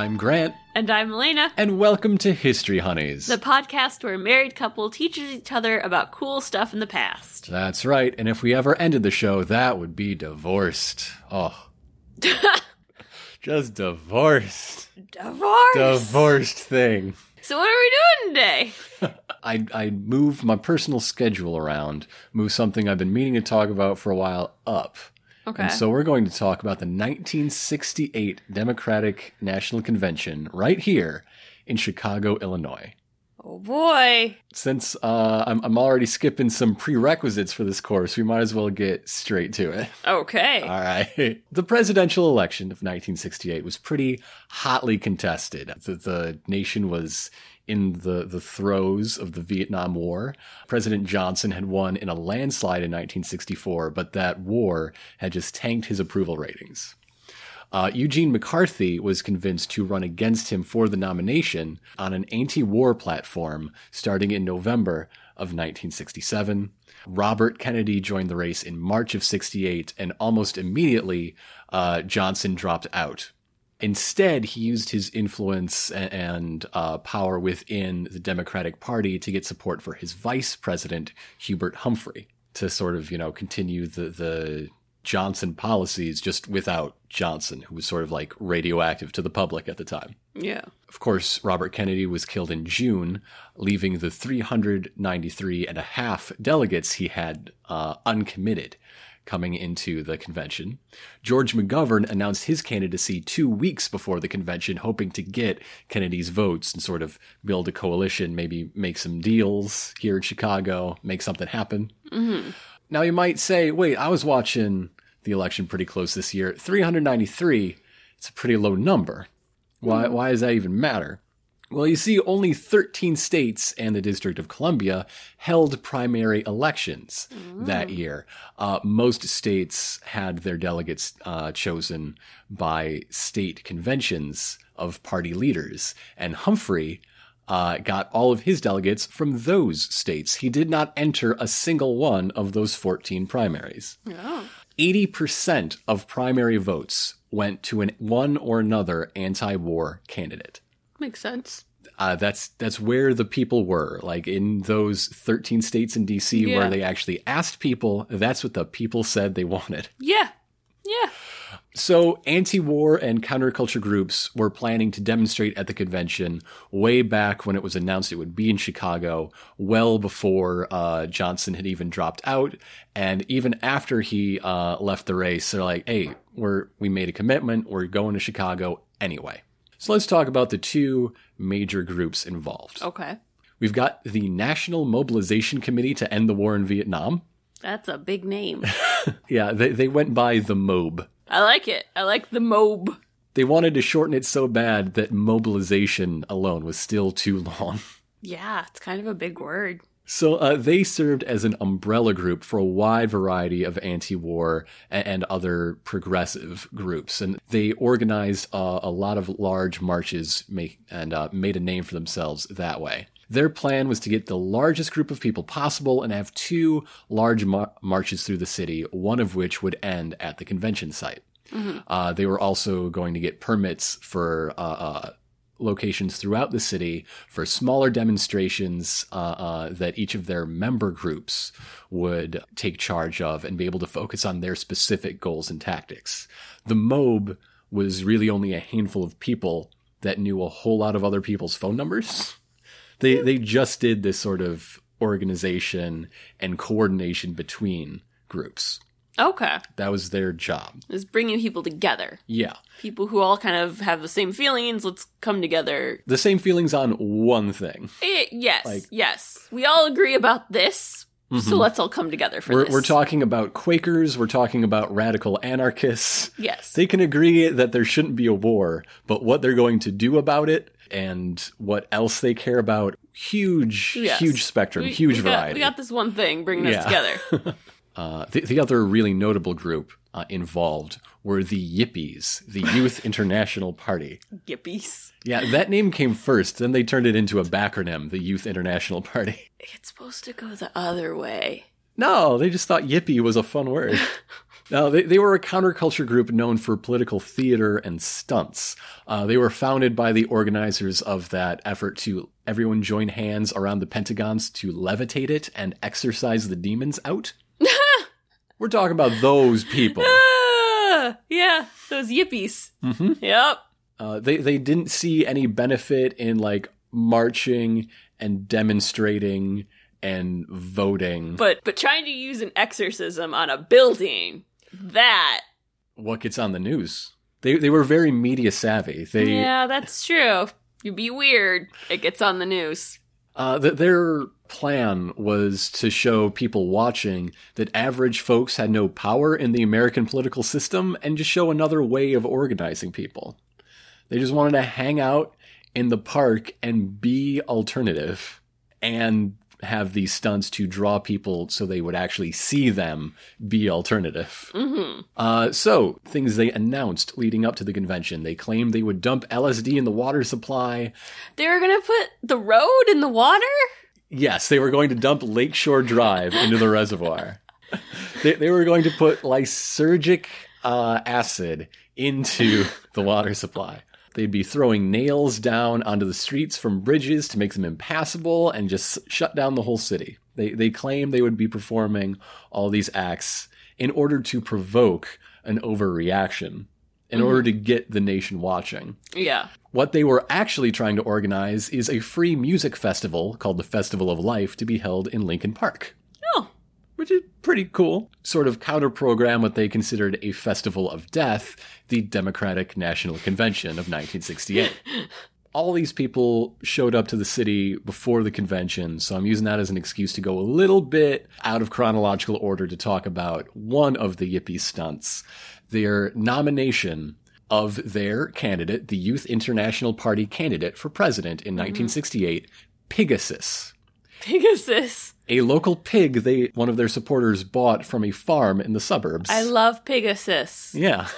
I'm Grant, And I'm Elena, and welcome to History Honeys. the podcast where a married couple teaches each other about cool stuff in the past. That's right, and if we ever ended the show, that would be divorced. Oh. Just divorced. Divorce! Divorced thing. so, what are we doing today? I, I moved my personal schedule around, moved something I've been meaning to talk about for a while up. Okay. And so we're going to talk about the 1968 Democratic National Convention right here in Chicago, Illinois. oh boy. Since uh, I'm, I'm already skipping some prerequisites for this course, we might as well get straight to it. Okay. All right. The presidential election of 1968 was pretty hotly contested. The, the nation was in the, the throes of the Vietnam War. President Johnson had won in a landslide in 1964, but that war had just tanked his approval ratings. Uh, Eugene McCarthy was convinced to run against him for the nomination on an anti war platform starting in November of 1967. Robert Kennedy joined the race in March of 68, and almost immediately, uh, Johnson dropped out. Instead, he used his influence and uh, power within the Democratic Party to get support for his vice president, Hubert Humphrey, to sort of, you know, continue the, the Johnson policies just without Johnson, who was sort of like radioactive to the public at the time. yeah. Of course, Robert Kennedy was killed in June, leaving the 393 and a half delegates he had uh, uncommitted coming into the convention. George McGovern announced his candidacy two weeks before the convention, hoping to get Kennedy's votes and sort of build a coalition, maybe make some deals here in Chicago, make something happen. Mm-hmm. Now you might say, wait, I was watching the election pretty close this year. 393, it's a pretty low number. Why, mm-hmm. why does that even matter? Well, you see, only 13 states and the District of Columbia held primary elections that year. Uh, most states had their delegates uh, chosen by state conventions of party leaders, and Humphrey uh, got all of his delegates from those states. He did not enter a single one of those 14 primaries. Oh. 80% of primary votes went to an one or another anti-war candidate. Makes sense. Uh, that's that's where the people were, like in those 13 states in DC Yeah. where they actually asked people. That's what the people said they wanted. Yeah. Yeah. So, anti war and counterculture groups were planning to demonstrate at the convention way back when it was announced it would be in Chicago, well before uh, Johnson had even dropped out. And even after he uh, left the race, they're like, hey, we're, we made a commitment, we're going to Chicago anyway. So, let's talk about the two major groups involved. Okay. We've got the National Mobilization Committee to End the War in Vietnam. That's a big name. Yeah, they, they went by the Mobe. I like it. I like the Mobe. They wanted to shorten it so bad that mobilization alone was still too long. Yeah, it's kind of a big word. So uh, they served as an umbrella group for a wide variety of anti-war and other progressive groups, and they organized uh, a lot of large marches make, and uh, made a name for themselves that way. Their plan was to get the largest group of people possible and have two large mar- marches through the city, one of which would end at the convention site. Uh, they were also going to get permits for uh, uh, locations throughout the city for smaller demonstrations uh, uh, that each of their member groups would take charge of and be able to focus on their specific goals and tactics. The Mobe was really only a handful of people that knew a whole lot of other people's phone numbers. They they just did this sort of organization and coordination between groups. Okay. That was their job. It's bringing people together. Yeah. People who all kind of have the same feelings. Let's come together. The same feelings on one thing. Eh, yes. Like- yes. We all agree about this. So let's all come together for We're, this. we're talking about Quakers, we're talking about radical anarchists. Yes. They can agree that there shouldn't be a war, but what they're going to do about it and what else they care about, huge, Yes. huge spectrum, We- huge we got- variety. we got this one thing bringing Yeah. us together. Uh, the, the other really notable group uh, involved were the Yippies, the Youth International Party. Yippies. Yeah, that name came first, then they turned it into a backronym, the Youth International Party. It's supposed to go the other way. No, they just thought yippie was a fun word. No, they, they were a counterculture group known for political theater and stunts. Uh, they were founded by the organizers of that effort to everyone join hands around the pentagons to levitate it and exorcise the demons out. We're talking about those people. Ah, yeah, those yippies. hmm Yep. Uh, they they didn't see any benefit in like marching and demonstrating and voting. But but trying to use an exorcism on a building, that what gets on the news? They they were very media savvy. They Yeah, that's true. You'd be weird. It gets on the news. uh, th- their plan was to show people watching that average folks had no power in the American political system and just show another way of organizing people. They just wanted to hang out in the park and be alternative and have these stunts to draw people so they would actually see them be alternative. hmm Uh, so, things they announced leading up to the convention. They claimed they would dump LSD in the water supply. They were gonna put the road in the water? Yes, they were going to dump Lakeshore Drive into the reservoir. They, they were going to put lysergic uh, acid into the water supply. They'd be throwing nails down onto the streets from bridges to make them impassable and just shut down the whole city. They, they claim they would be performing all these acts in order to provoke an overreaction, in order to get the nation watching. Yeah. What they were actually trying to organize is a free music festival called the Festival of Life to be held in Lincoln Park, Oh. which is pretty cool. Sort of counter program what they considered a festival of death, the Democratic National Convention of 1968. All these people showed up to the city before the convention, so I'm using that as an excuse to go a little bit out of chronological order to talk about one of the Yippie stunts, their nomination of their candidate, the Youth International Party candidate for president in mm-hmm. 1968, Pigasus. Pigasus. A local pig they one of their supporters bought from a farm in the suburbs. I love Pigasus. yeah.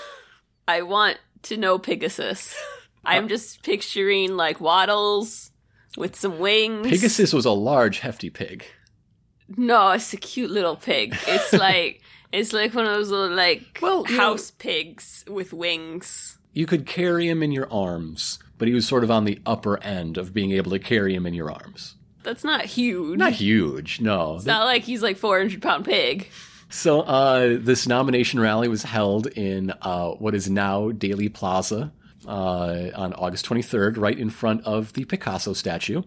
I want to know Pigasus. I'm just picturing like waddles with some wings. Pigasus was a large, hefty pig. No, it's a cute little pig. It's like it's like one of those little like Well, house pigs with wings. You could carry him in your arms, but he was sort of on the upper end of being able to carry him in your arms. That's not huge. Not huge, no. it's not like he's like 400 pound pig. So uh, this nomination rally was held in uh, what is now Daley Plaza uh, on August 23rd, right in front of the Picasso statue.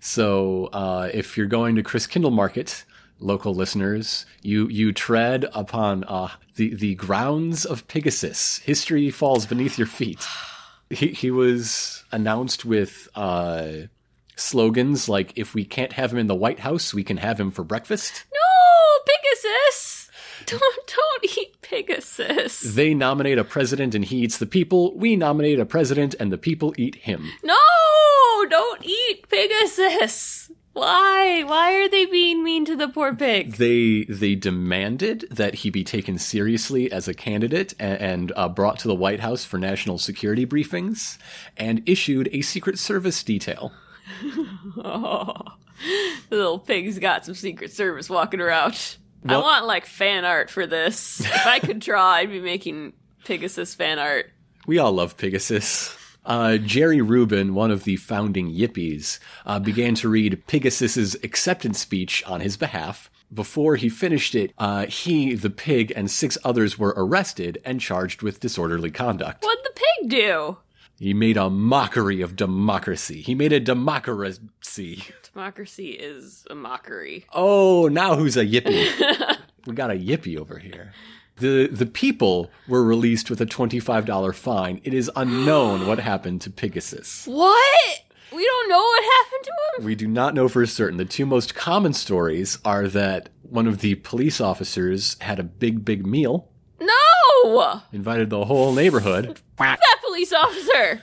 So uh, if you're going to Christkindlmarket, local listeners, you you tread upon uh, the the grounds of Pigasus. History falls beneath your feet. He he was announced with. Uh, Slogans like, if we can't have him in the White House, we can have him for breakfast. No, Pigasus. Don't don't eat Pigasus. They nominate a president and he eats the people. We nominate a president and the people eat him. No, don't eat Pigasus. Why? Why are they being mean to the poor pig? They they demanded that he be taken seriously as a candidate and, and uh, brought to the White House for national security briefings, and issued a Secret Service detail. Oh, the little pig's got some Secret Service walking around. I want like fan art for this. If I could draw, I'd be making Pigasus fan art. We all love Pigasus. Uh, Jerry Rubin, one of the founding Yippies, uh, began to read Pigasus's acceptance speech on his behalf. Before he finished it, uh, he, the pig, and six others were arrested and charged with disorderly conduct. What'd the pig do? He made a mockery of democracy. He made a democracy. Democracy is a mockery. Oh, now who's a yippie? we got a yippie over here. The the people were released with a $25 fine. It is unknown what happened to Pigasus. What? We don't know what happened to him? We do not know for certain. The two most common stories are that one of the police officers had a big, big meal, No! invited the whole neighborhood. That police officer!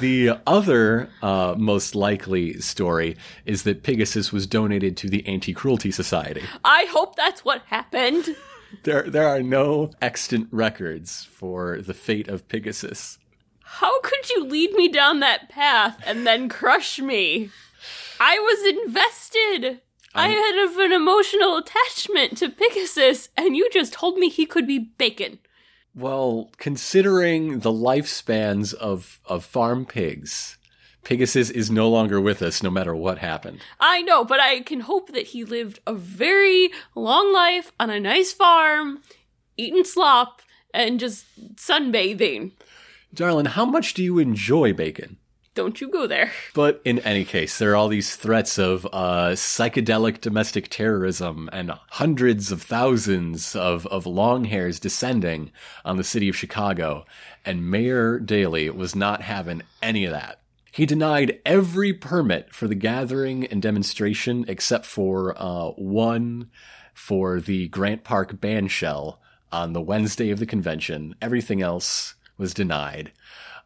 The other uh, most likely story is that Pigasus was donated to the Anti Cruelty Society. I hope that's what happened. There, there are no extant records for the fate of Pigasus. How could you lead me down that path and then crush me? I was invested. I had an emotional attachment to Pigasus, and you just told me he could be bacon. Well, considering the lifespans of, of farm pigs, Pigasus is no longer with us no matter what happened. I know, but I can hope that he lived a very long life on a nice farm, eating slop, and just sunbathing. Darling, how much do you enjoy bacon? Don't you go there. But in any case, there are all these threats of uh, psychedelic domestic terrorism and hundreds of thousands of, of long hairs descending on the city of Chicago. And Mayor Daley was not having any of that. He denied every permit for the gathering and demonstration except for uh, one for the Grant Park band shell on the Wednesday of the convention. Everything else was denied.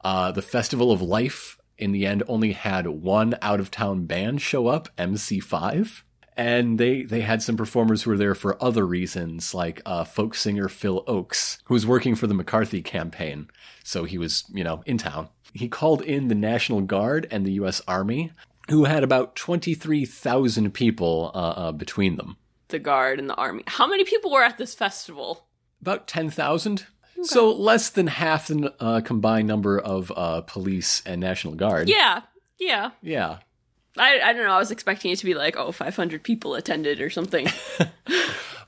Uh, the Festival of Life in the end only had one out of town band show up, MC5. And they, they had some performers who were there for other reasons, like uh, folk singer Phil Ochs, who was working for the McCarthy campaign. So he was, you know, in town. He called in the National Guard and the U.S. Army, who had about 23,000 people uh, uh, between them. The guard and the army. How many people were at this festival? About 10,000. So less than half the uh, combined number of uh, police and National Guard. Yeah, yeah. Yeah. I, I don't know. I was expecting it to be like, oh, 500 people attended or something.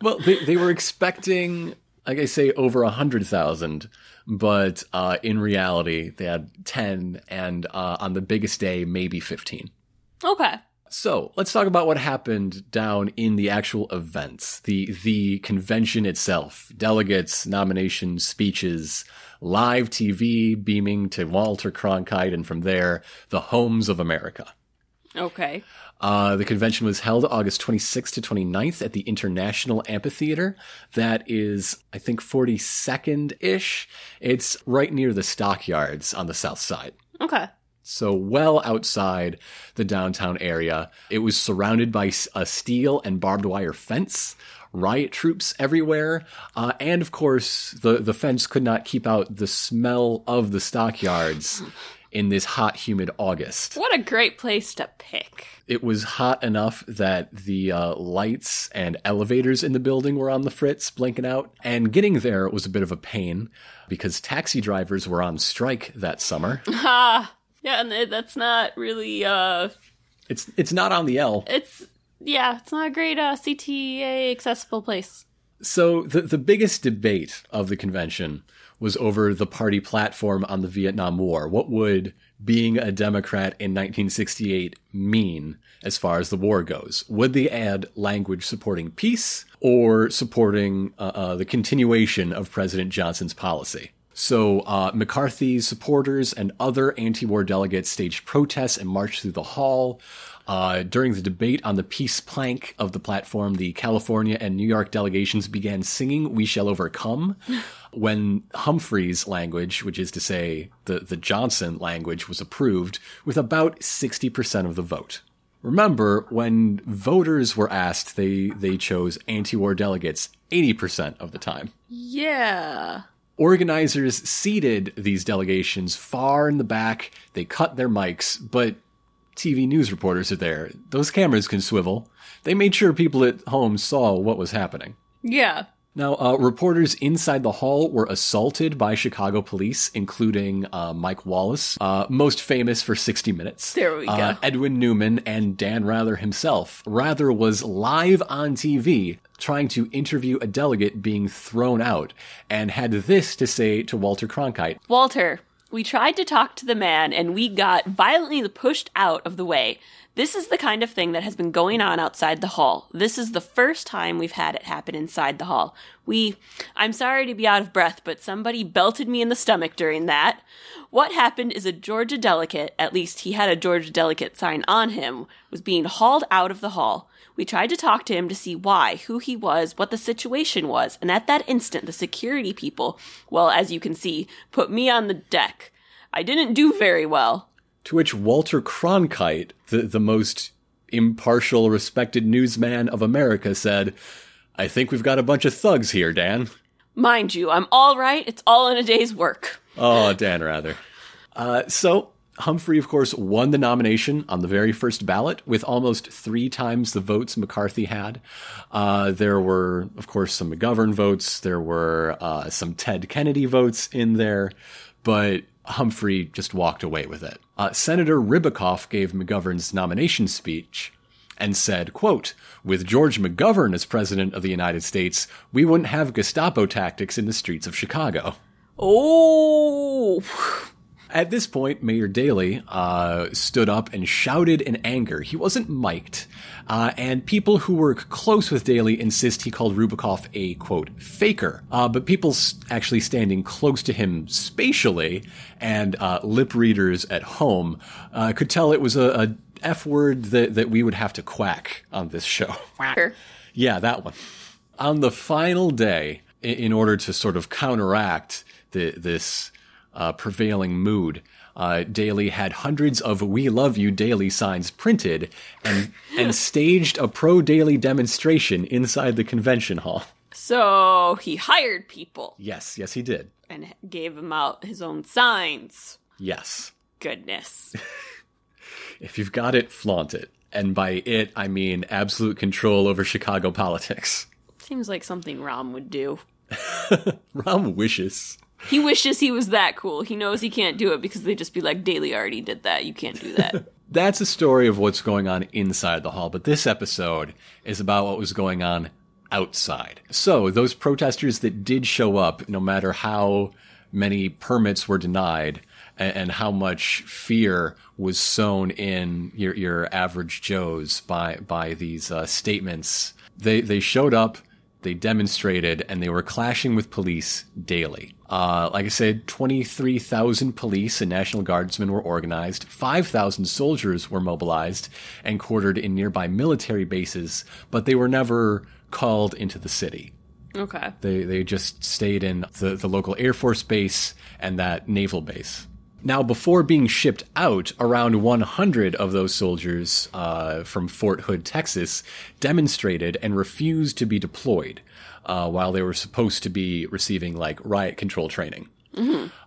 Well, they, they were expecting, like I say, over a 100,000, but uh, in reality, they had 10, and uh, on the biggest day, maybe 15. okay. So let's talk about what happened down in the actual events, the the convention itself, delegates, nominations, speeches, live TV beaming to Walter Cronkite, and from there, the homes of America. Okay. Uh, the convention was held August 26th to 29th at the International Amphitheater. That is, I think, 42nd ish. It's right near the stockyards on the south side. Okay. So well outside the downtown area. It was surrounded by a steel and barbed wire fence. Riot troops everywhere, uh, and of course, the the fence could not keep out the smell of the stockyards in this hot, humid August. What a great place to pick. It was hot enough that the uh, lights and elevators in the building were on the fritz, blinking out. And getting there was a bit of a pain because taxi drivers were on strike that summer. Ah. Yeah, and that's not really, uh, It's it's not on the L. it's, yeah, it's not a great, uh, CTA accessible place. So the the biggest debate of the convention was over the party platform on the Vietnam War. What would being a Democrat in 1968 mean as far as the war goes? Would they add language supporting peace or supporting uh, uh, the continuation of President Johnson's policy? So uh, McCarthy's supporters and other anti-war delegates staged protests and marched through the hall. Uh, during the debate on the peace plank of the platform, the California and New York delegations began singing "We Shall Overcome." when Humphrey's language, which is to say the, the Johnson language, was approved with about 60% of the vote. Remember, when voters were asked, they, they chose anti-war delegates 80% of the time. Yeah. Organizers seated these delegations far in the back. They cut their mics, but TV news reporters are there. Those cameras can swivel. They made sure people at home saw what was happening. Yeah. Now, uh, reporters inside the hall were assaulted by Chicago police, including uh, Mike Wallace, uh, most famous for 60 Minutes. There we uh, go. Edwin Newman and Dan Rather himself. Rather was live on TV trying to interview a delegate being thrown out and had this to say to Walter Cronkite. Walter, we tried to talk to the man and we got violently pushed out of the way. This is the kind of thing that has been going on outside the hall. This is the first time we've had it happen inside the hall. We, I'm sorry to be out of breath, but somebody belted me in the stomach during that. What happened is a Georgia delegate, at least he had a Georgia delegate sign on him, was being hauled out of the hall. We tried to talk to him to see why, who he was, what the situation was, and at that instant, the security people, well, as you can see, put me on the deck. I didn't do very well. To which Walter Cronkite, the, the most impartial, respected newsman of America, said, I think we've got a bunch of thugs here, Dan. Mind you, I'm all right. It's all in a day's work. Oh, Dan Rather. Uh, so Humphrey, of course, won the nomination on the very first ballot with almost three times the votes McCarthy had. Uh, there were, of course, some McGovern votes. There were uh, some Ted Kennedy votes in there, but Humphrey just walked away with it. Uh, Senator Ribicoff gave McGovern's nomination speech and said, quote, with George McGovern as president of the United States, we wouldn't have Gestapo tactics in the streets of Chicago. Oh, At this point, Mayor Daley uh, stood up and shouted in anger. He wasn't mic'd, uh, and people who were close with Daley insist he called Ribicoff a quote faker. Uh, but people s- actually standing close to him spatially and uh, lip readers at home uh, could tell it was a, a F word that, that we would have to quack on this show. Sure. Yeah, that one. On the final day, in order to sort of counteract the, this uh, prevailing mood, uh, Daley had hundreds of "We Love You" Daley signs printed and and staged a pro Daley demonstration inside the convention hall. So he hired people Yes, yes, he did. and gave them out his own signs. Yes, Goodness. if you've got it, flaunt it. And by it, I mean absolute control over Chicago politics. Seems like something Rahm would do. Rahm wishes. He wishes he was that cool. He knows he can't do it because they just be like, Daley already did that. You can't do that. that's a story of what's going on inside the hall, but this episode is about what was going on outside. So, those protesters that did show up, no matter how many permits were denied and, and how much fear was sown in your, your average Joes by, by these uh, statements, they, they showed up they demonstrated and they were clashing with police daily. Uh, like I said, 23,000 police and National Guardsmen were organized, 5,000 soldiers were mobilized and quartered in nearby military bases, but they were never called into the city. okay. They, they just stayed in the, the local Air Force base and that naval base. Now, before being shipped out, around 100 of those soldiers uh, from Fort Hood, Texas, demonstrated and refused to be deployed uh, while they were supposed to be receiving like riot control training.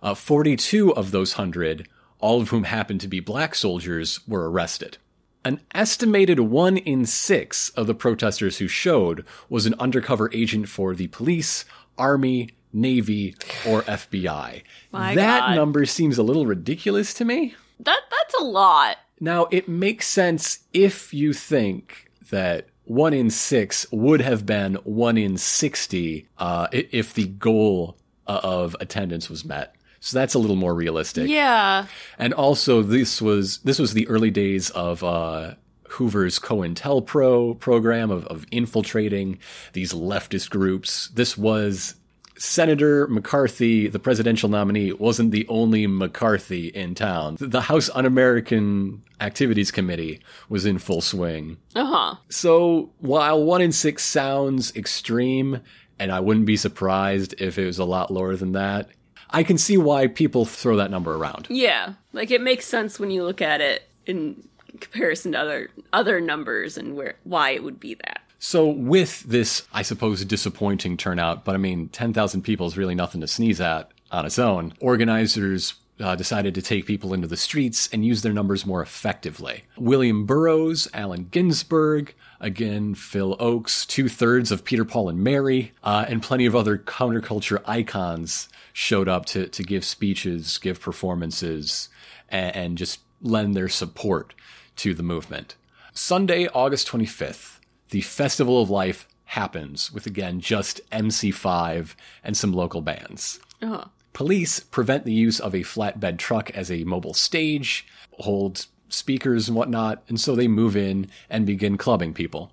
Uh, 42 of those 100, all of whom happened to be black soldiers, were arrested. An estimated one in six of the protesters who showed was an undercover agent for the police, army, navy, or FBI. My that God. number seems a little ridiculous to me. That that's a lot. Now, it makes sense if you think that one in six would have been one in 60 uh, if the goal uh, of attendance was met. So that's a little more realistic. Yeah. And also, this was this was the early days of uh, Hoover's COINTELPRO program of, of infiltrating these leftist groups. This was Senator McCarthy, the presidential nominee, wasn't the only McCarthy in town. The House Un-American Activities Committee was in full swing. Uh huh. So while one in six sounds extreme, and I wouldn't be surprised if it was a lot lower than that, I can see why people throw that number around. Yeah. Like it makes sense when you look at it in comparison to other other numbers and where why it would be that. So with this, I suppose, disappointing turnout, but I mean, 10,000 people is really nothing to sneeze at on its own. Organizers uh, decided to take people into the streets and use their numbers more effectively. William Burroughs, Allen Ginsberg, again, Phil Ochs, two thirds of Peter, Paul, and Mary, uh, and plenty of other counterculture icons showed up to, to give speeches, give performances, and, and just lend their support to the movement. Sunday, August 25th, the Festival of Life happens with again just MC5 and some local bands. Uh huh. Police prevent the use of a flatbed truck as a mobile stage, hold speakers and whatnot, and so they move in and begin clubbing people.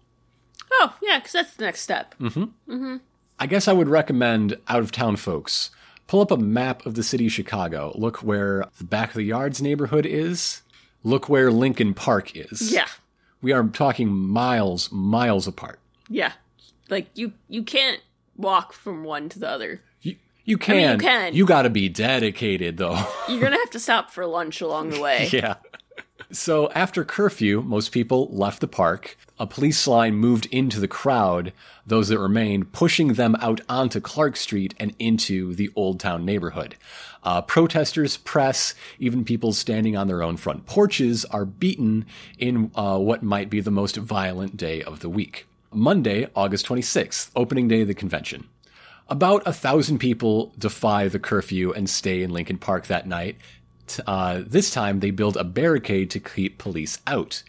Oh yeah, because that's the next step. Mm-hmm. Mm-hmm. I guess I would recommend out of town folks pull up a map of the city of Chicago, look where the back of the yards neighborhood is, look where Lincoln Park is. Yeah. We are talking miles, miles apart. Yeah. Like you you can't walk from one to the other. You, you mean, can. you can. You got to be dedicated, though. You're gonna have to stop for lunch along the way. yeah. So after curfew, most people left the park. A police line moved into the crowd, those that remained, pushing them out onto Clark Street and into the Old Town neighborhood. Uh, protesters, press, even people standing on their own front porches are beaten in uh, what might be the most violent day of the week. Monday, August 26th, opening day of the convention. About a thousand people defy the curfew and stay in Lincoln Park that night. Uh, this time, they build a barricade to keep police out.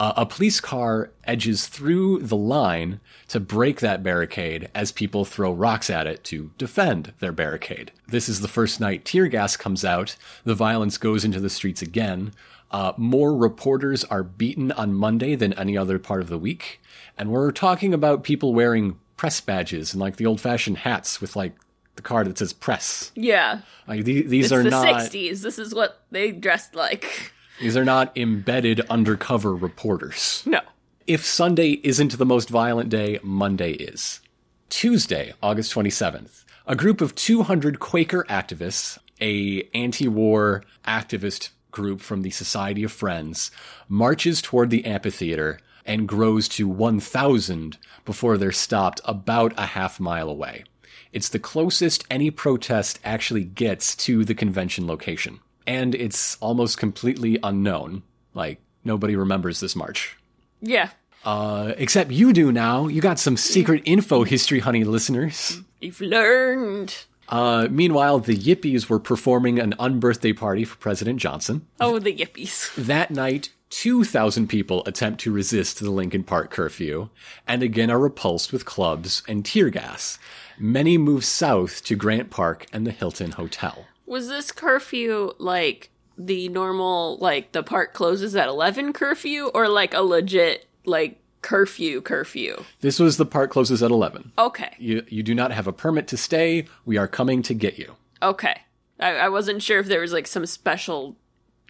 Uh, a police car edges through the line to break that barricade as people throw rocks at it to defend their barricade. This is the first night tear gas comes out. The violence goes into the streets again. Uh, more reporters are beaten on Monday than any other part of the week. And we're talking about people wearing press badges and like the old fashioned hats with like the card that says press. Yeah. Like the, these It's are the not 60s. This is what they dressed like. These are not embedded undercover reporters. No. If Sunday isn't the most violent day, Monday is. Tuesday, August 27th, a group of 200 Quaker activists, a anti-war activist group from the Society of Friends, marches toward the amphitheater and grows to 1,000 before they're stopped about a half mile away. It's the closest any protest actually gets to the convention location. And it's almost completely unknown. Like, nobody remembers this march. Yeah. Uh, except you do now. You got some secret info, History Honey listeners. You've learned. Uh, meanwhile, the Yippies were performing an unbirthday party for President Johnson. Oh, the yippies. That night, 2,000 people attempt to resist the Lincoln Park curfew, and again are repulsed with clubs and tear gas. Many move south to Grant Park and the Hilton Hotel. Was this curfew like the normal, like the park closes at 11 curfew, or like a legit, like curfew curfew? This was the park closes at 11. Okay. You, you do not have a permit to stay. We are coming to get you. Okay. I, I wasn't sure if there was like some special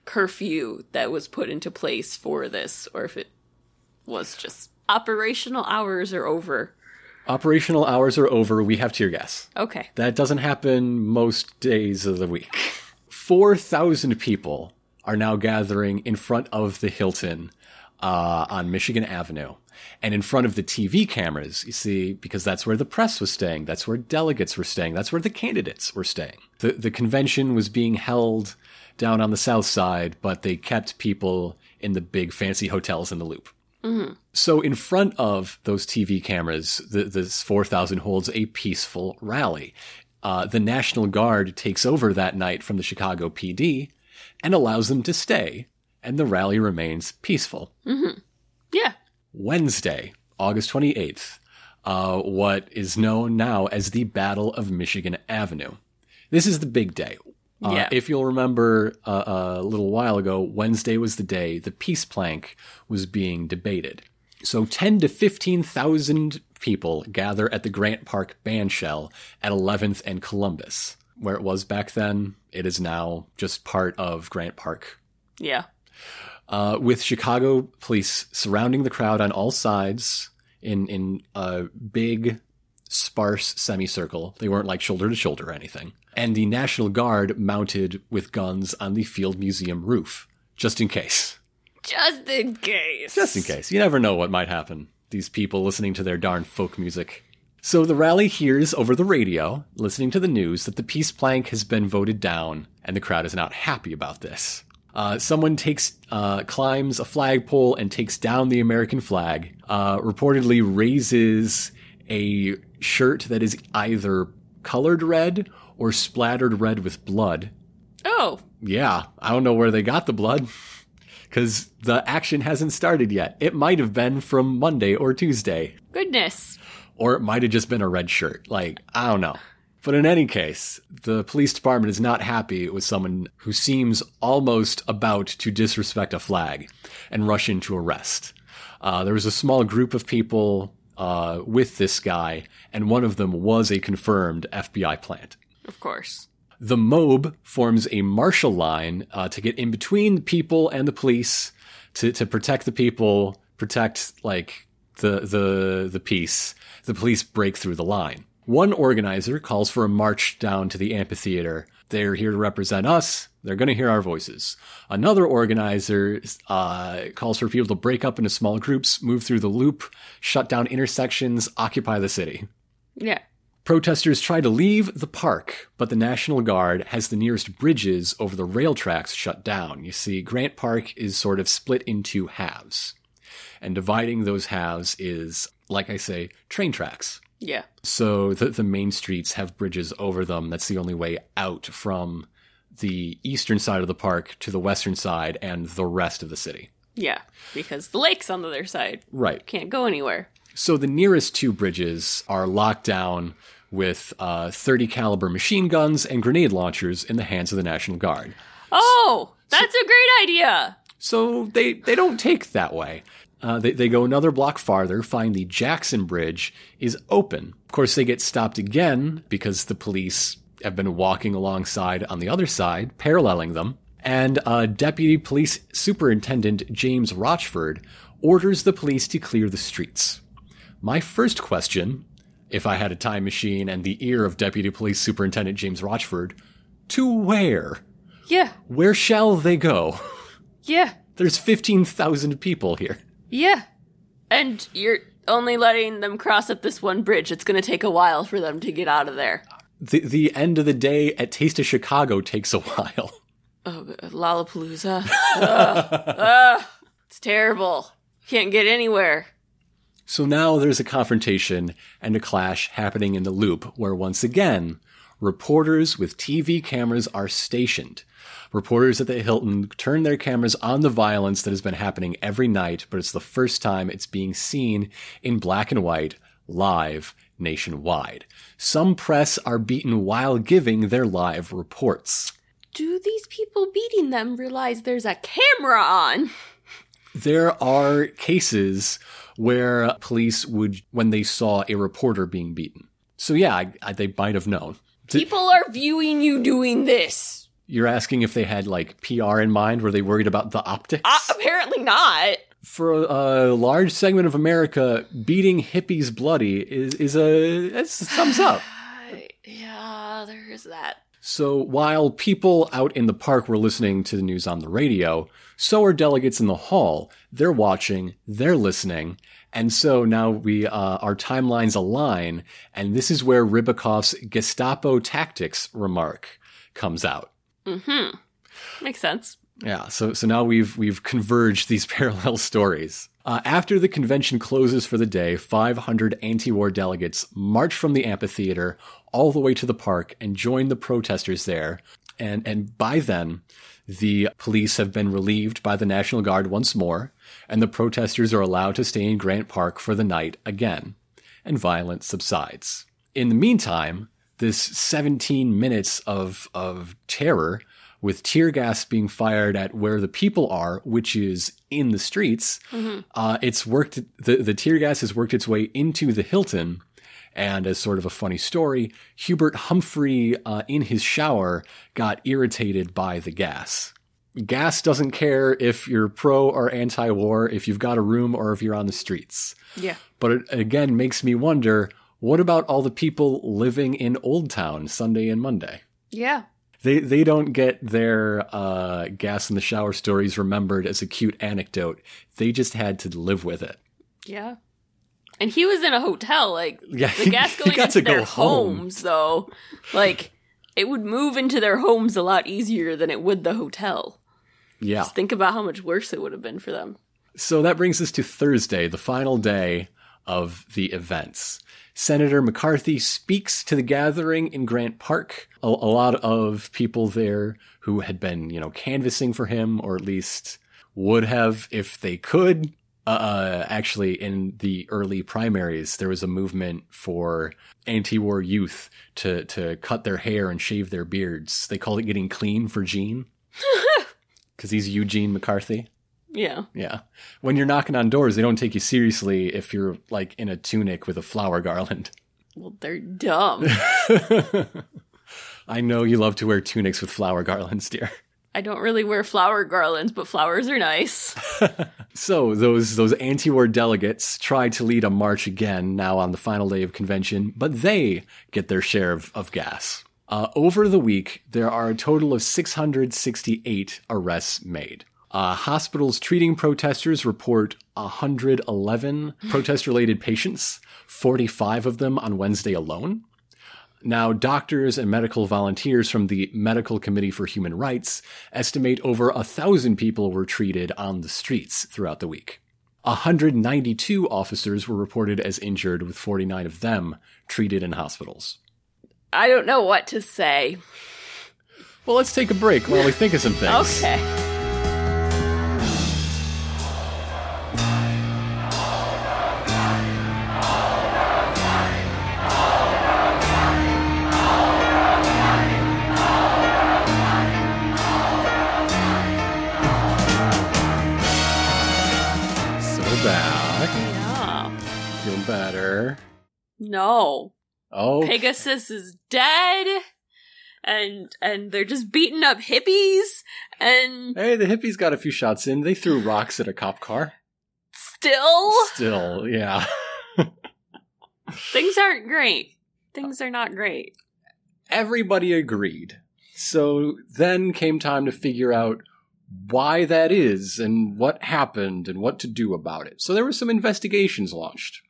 curfew that was put into place for this, or if it was just operational hours are over. Operational hours are over. We have tear gas. Okay. That doesn't happen most days of the week. 4,000 people are now gathering in front of the Hilton uh, on Michigan Avenue. And in front of the TV cameras, you see, because that's where the press was staying, that's where delegates were staying, that's where the candidates were staying. The, the convention was being held down on the south side, but they kept people in the big fancy hotels in the loop. So in front of those TV cameras, the, this 4,000 holds a peaceful rally. Uh, the National Guard takes over that night from the Chicago PD and allows them to stay, and the rally remains peaceful. Yeah. Wednesday, August 28th, uh, what is known now as the Battle of Michigan Avenue. This is the big day. Uh, Yeah. If you'll remember uh, a little while ago, Wednesday was the day the peace plank was being debated. So 10 to 15,000 people gather at the Grant Park Bandshell at 11th and Columbus. Where it was back then, it is now just part of Grant Park Yeah. uh, with Chicago police surrounding the crowd on all sides in in a big, sparse semicircle. They weren't like shoulder to shoulder or anything. And the National Guard mounted with guns on the Field Museum roof, just in case. Just in case. Just in case. You never know what might happen. These people listening to their darn folk music. So the rally hears over the radio, listening to the news, that the peace plank has been voted down, and the crowd is not happy about this. Uh, someone takes, uh, climbs a flagpole and takes down the American flag. Uh, reportedly raises a shirt that is either colored red or splattered red with blood. Oh, Yeah, I don't know where they got the blood. Because the action hasn't started yet. It might have been from Monday or Tuesday. goodness. Or it might have just been a red shirt. Like, I don't know. But in any case, the police department is not happy with someone who seems almost about to disrespect a flag and rush in to arrest. Uh, there was a small group of people uh, with this guy, and one of them was a confirmed FBI plant. Of course. The mob forms a marshal line uh, to get in between the people and the police to, to protect the people, protect like the the the peace. The police break through the line. One organizer calls for a march down to the amphitheater. They're here to represent us. They're going to hear our voices. Another organizer uh, calls for people to break up into small groups, move through the loop, shut down intersections, occupy the city. Yeah. Protesters try to leave the park, but the National Guard has the nearest bridges over the rail tracks shut down. You see, Grant Park is sort of split into halves. And dividing those halves is, like I say, train tracks. Yeah. So the, the main streets have bridges over them. That's the only way out from the eastern side of the park to the western side and the rest of the city. Yeah. Because the lake's on the other side. Right. Can't go anywhere. So the nearest two bridges are locked down with uh, 30 caliber machine guns and grenade launchers in the hands of the National Guard. Oh, that's a great idea. So they, they don't take that way. Uh, they, they go another block farther, find the Jackson Bridge is open. Of course, they get stopped again because the police have been walking alongside on the other side, paralleling them. And uh, Deputy Police Superintendent James Rochford orders the police to clear the streets. My first question, if I had a time machine and the ear of Deputy Police Superintendent James Rochford, to where? Yeah. Where shall they go? Yeah. There's 15,000 people here. Yeah. And you're only letting them cross at this one bridge. It's going to take a while for them to get out of there. The, the end of the day at Taste of Chicago takes a while. Oh, Lollapalooza. Ugh. Ugh. It's terrible. Can't get anywhere. So now there's a confrontation and a clash happening in the loop where once again, reporters with TV cameras are stationed. Reporters at the Hilton turn their cameras on the violence that has been happening every night, but it's the first time it's being seen in black and white, live, nationwide. Some press are beaten while giving their live reports. Do these people beating them realize there's a camera on? There are cases where police would, when they saw a reporter being beaten. So yeah, I, I, they might have known. People are viewing you doing this. You're asking if they had like PR in mind? Were they worried about the optics? Uh, apparently not. For a, a, large segment of America, beating hippies bloody is is a that's a thumbs up. yeah, there is that. So while people out in the park were listening to the news on the radio, so are delegates in the hall. They're watching, they're listening, and so now we uh, our timelines align, and this is where Ribicoff's Gestapo tactics remark comes out. Hmm. Makes sense. Yeah. So so now we've we've converged these parallel stories. Uh, after the convention closes for the day, 500 anti-war delegates march from the amphitheater all the way to the park and join the protesters there. And and by then, the police have been relieved by the National Guard once more, and the protesters are allowed to stay in Grant Park for the night again, and violence subsides. In the meantime, this 17 minutes of of terror with tear gas being fired at where the people are, which is in the streets. Mm-hmm. Uh, it's worked, the, the tear gas has worked its way into the Hilton. And as sort of a funny story, Hubert Humphrey, uh, in his shower, got irritated by the gas. Gas doesn't care if you're pro or anti war, if you've got a room or if you're on the streets. Yeah. But it again makes me wonder what about all the people living in Old Town Sunday and Monday? Yeah they they don't get their uh, gas in the shower stories remembered as a cute anecdote. They just had to live with it. Yeah. And he was in a hotel, like yeah, the gas going into their home. homes, though. Like it would move into their homes a lot easier than it would the hotel. Yeah. Just think about how much worse it would have been for them. So that brings us to Thursday, the final day of the events. Senator McCarthy speaks to the gathering in Grant Park. A, a, lot of people there who had been, you know, canvassing for him, or at least would have if they could. Uh, uh actually, in the early primaries, there was a movement for anti-war youth to to cut their hair and shave their beards. They called it getting clean for Gene, because he's Eugene McCarthy. Yeah. Yeah. When you're knocking on doors, they don't take you seriously if you're like in a tunic with a flower garland. Well, they're dumb. I know you love to wear tunics with flower garlands, dear. I don't really wear flower garlands, but flowers are nice. so those those anti-war delegates try to lead a march again now on the final day of convention, but they get their share of, of gas. Uh, over the week, there are a total of 668 arrests made. Uh, hospitals treating protesters report 111 protest related patients, 45 of them on Wednesday alone. Now, doctors and medical volunteers from the Medical Committee for Human Rights estimate over a thousand people were treated on the streets throughout the week. 192 officers were reported as injured, with 49 of them treated in hospitals. I don't know what to say. Well, let's take a break while we think of some things. Okay. So back. Yeah. Feel better. No. Oh, Pigasus is dead. And and they're just beating up hippies and hey, the hippies got a few shots in. They threw rocks at a cop car. still Still, yeah. things aren't great. Things are not great. Everybody agreed. So then came time to figure out why that is and what happened and what to do about it. So there were some investigations launched.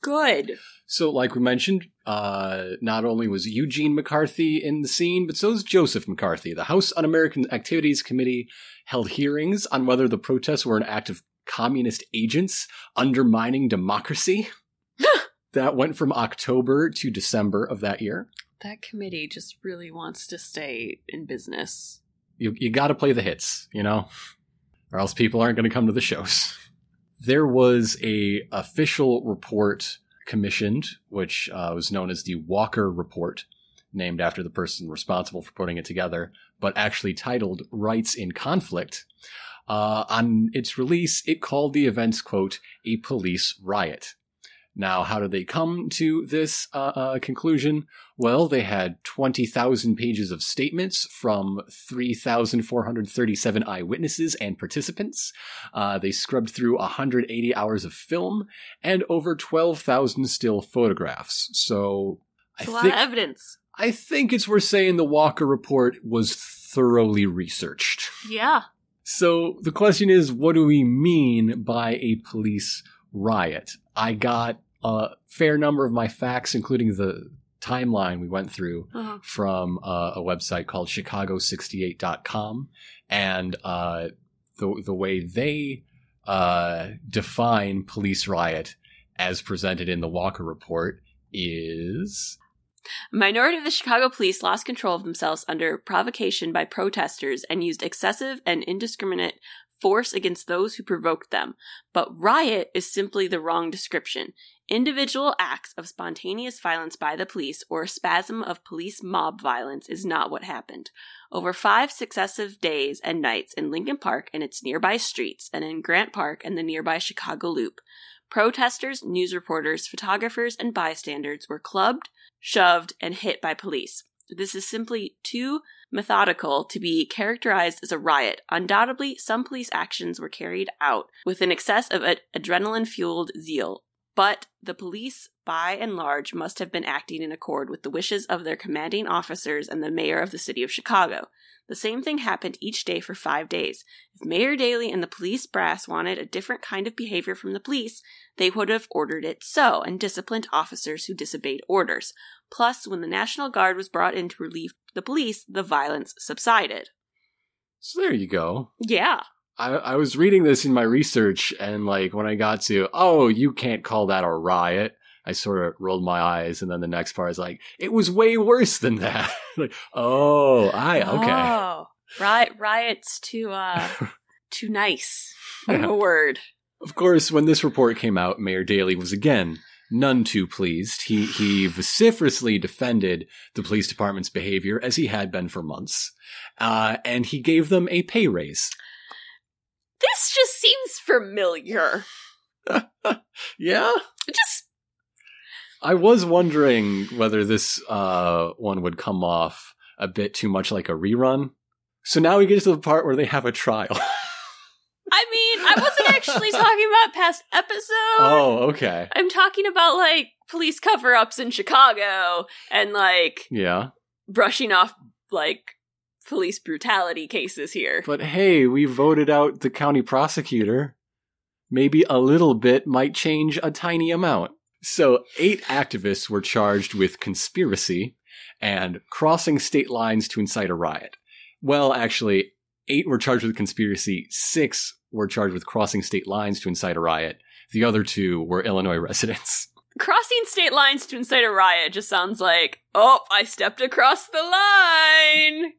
Good. So, like we mentioned, uh, not only was Eugene McCarthy in the scene, but so is Joseph McCarthy. The House Un American Activities Committee held hearings on whether the protests were an act of communist agents undermining democracy. that went from October to December of that year. That committee just really wants to stay in business. You, you got to play the hits, you know, or else people aren't going to come to the shows. There was a official report commissioned, which uh, was known as the Walker Report, named after the person responsible for putting it together, but actually titled Rights in Conflict. Uh, on its release, it called the events, quote, a police riot. Now, how did they come to this uh, uh, conclusion? Well, they had 20,000 pages of statements from 3,437 eyewitnesses and participants. Uh, they scrubbed through 180 hours of film and over 12,000 still photographs. So, I a lot think, of evidence. I think it's worth saying the Walker report was thoroughly researched. Yeah. So the question is, what do we mean by a police riot? I got a fair number of my facts, including the timeline we went through Uh-huh. from uh, a website called chicago68.com and uh, the, the way they uh, define police riot as presented in the Walker report is A minority of the Chicago police lost control of themselves under provocation by protesters and used excessive and indiscriminate force against those who provoked them. But riot is simply the wrong description. Individual acts of spontaneous violence by the police or a spasm of police mob violence is not what happened. Over five successive days and nights in Lincoln Park and its nearby streets, and in Grant Park and the nearby Chicago Loop, protesters, news reporters, photographers, and bystanders were clubbed, shoved, and hit by police. This is simply too methodical to be characterized as a riot. Undoubtedly, some police actions were carried out with an excess of ad- adrenaline fueled zeal, but the police, by and large, must have been acting in accord with the wishes of their commanding officers and the mayor of the city of Chicago. The same thing happened each day for five days. If Mayor Daley and the police brass wanted a different kind of behavior from the police, they would have ordered it so and disciplined officers who disobeyed orders. Plus, when the National Guard was brought in to relieve the police, the violence subsided. so there you go. Yeah. I, I was reading this in my research, and like when I got to, oh, you can't call that a riot. I sort of rolled my eyes, and then the next part is like, it was way worse than that. like, oh, I okay. Oh, riot, riot's too uh too nice Yeah. a word. Of course, when this report came out, Mayor Daley was again none too pleased. He he vociferously defended the police department's behavior as he had been for months, uh, and he gave them a pay raise. This just seems familiar. Yeah, It just I was wondering whether this uh, one would come off a bit too much like a rerun. So now we get to the part where they have a trial. I mean, I wasn't actually talking about past episode. oh, okay. I'm talking about like police cover ups in Chicago and like Yeah. brushing off like police brutality cases here. But hey, we voted out the county prosecutor. Maybe a little bit might change a tiny amount. So, eight activists were charged with conspiracy and crossing state lines to incite a riot. Well, actually, eight were charged with conspiracy, six were charged with crossing state lines to incite a riot. The other two were Illinois residents. Crossing state lines to incite a riot just sounds like, oh, I stepped across the line.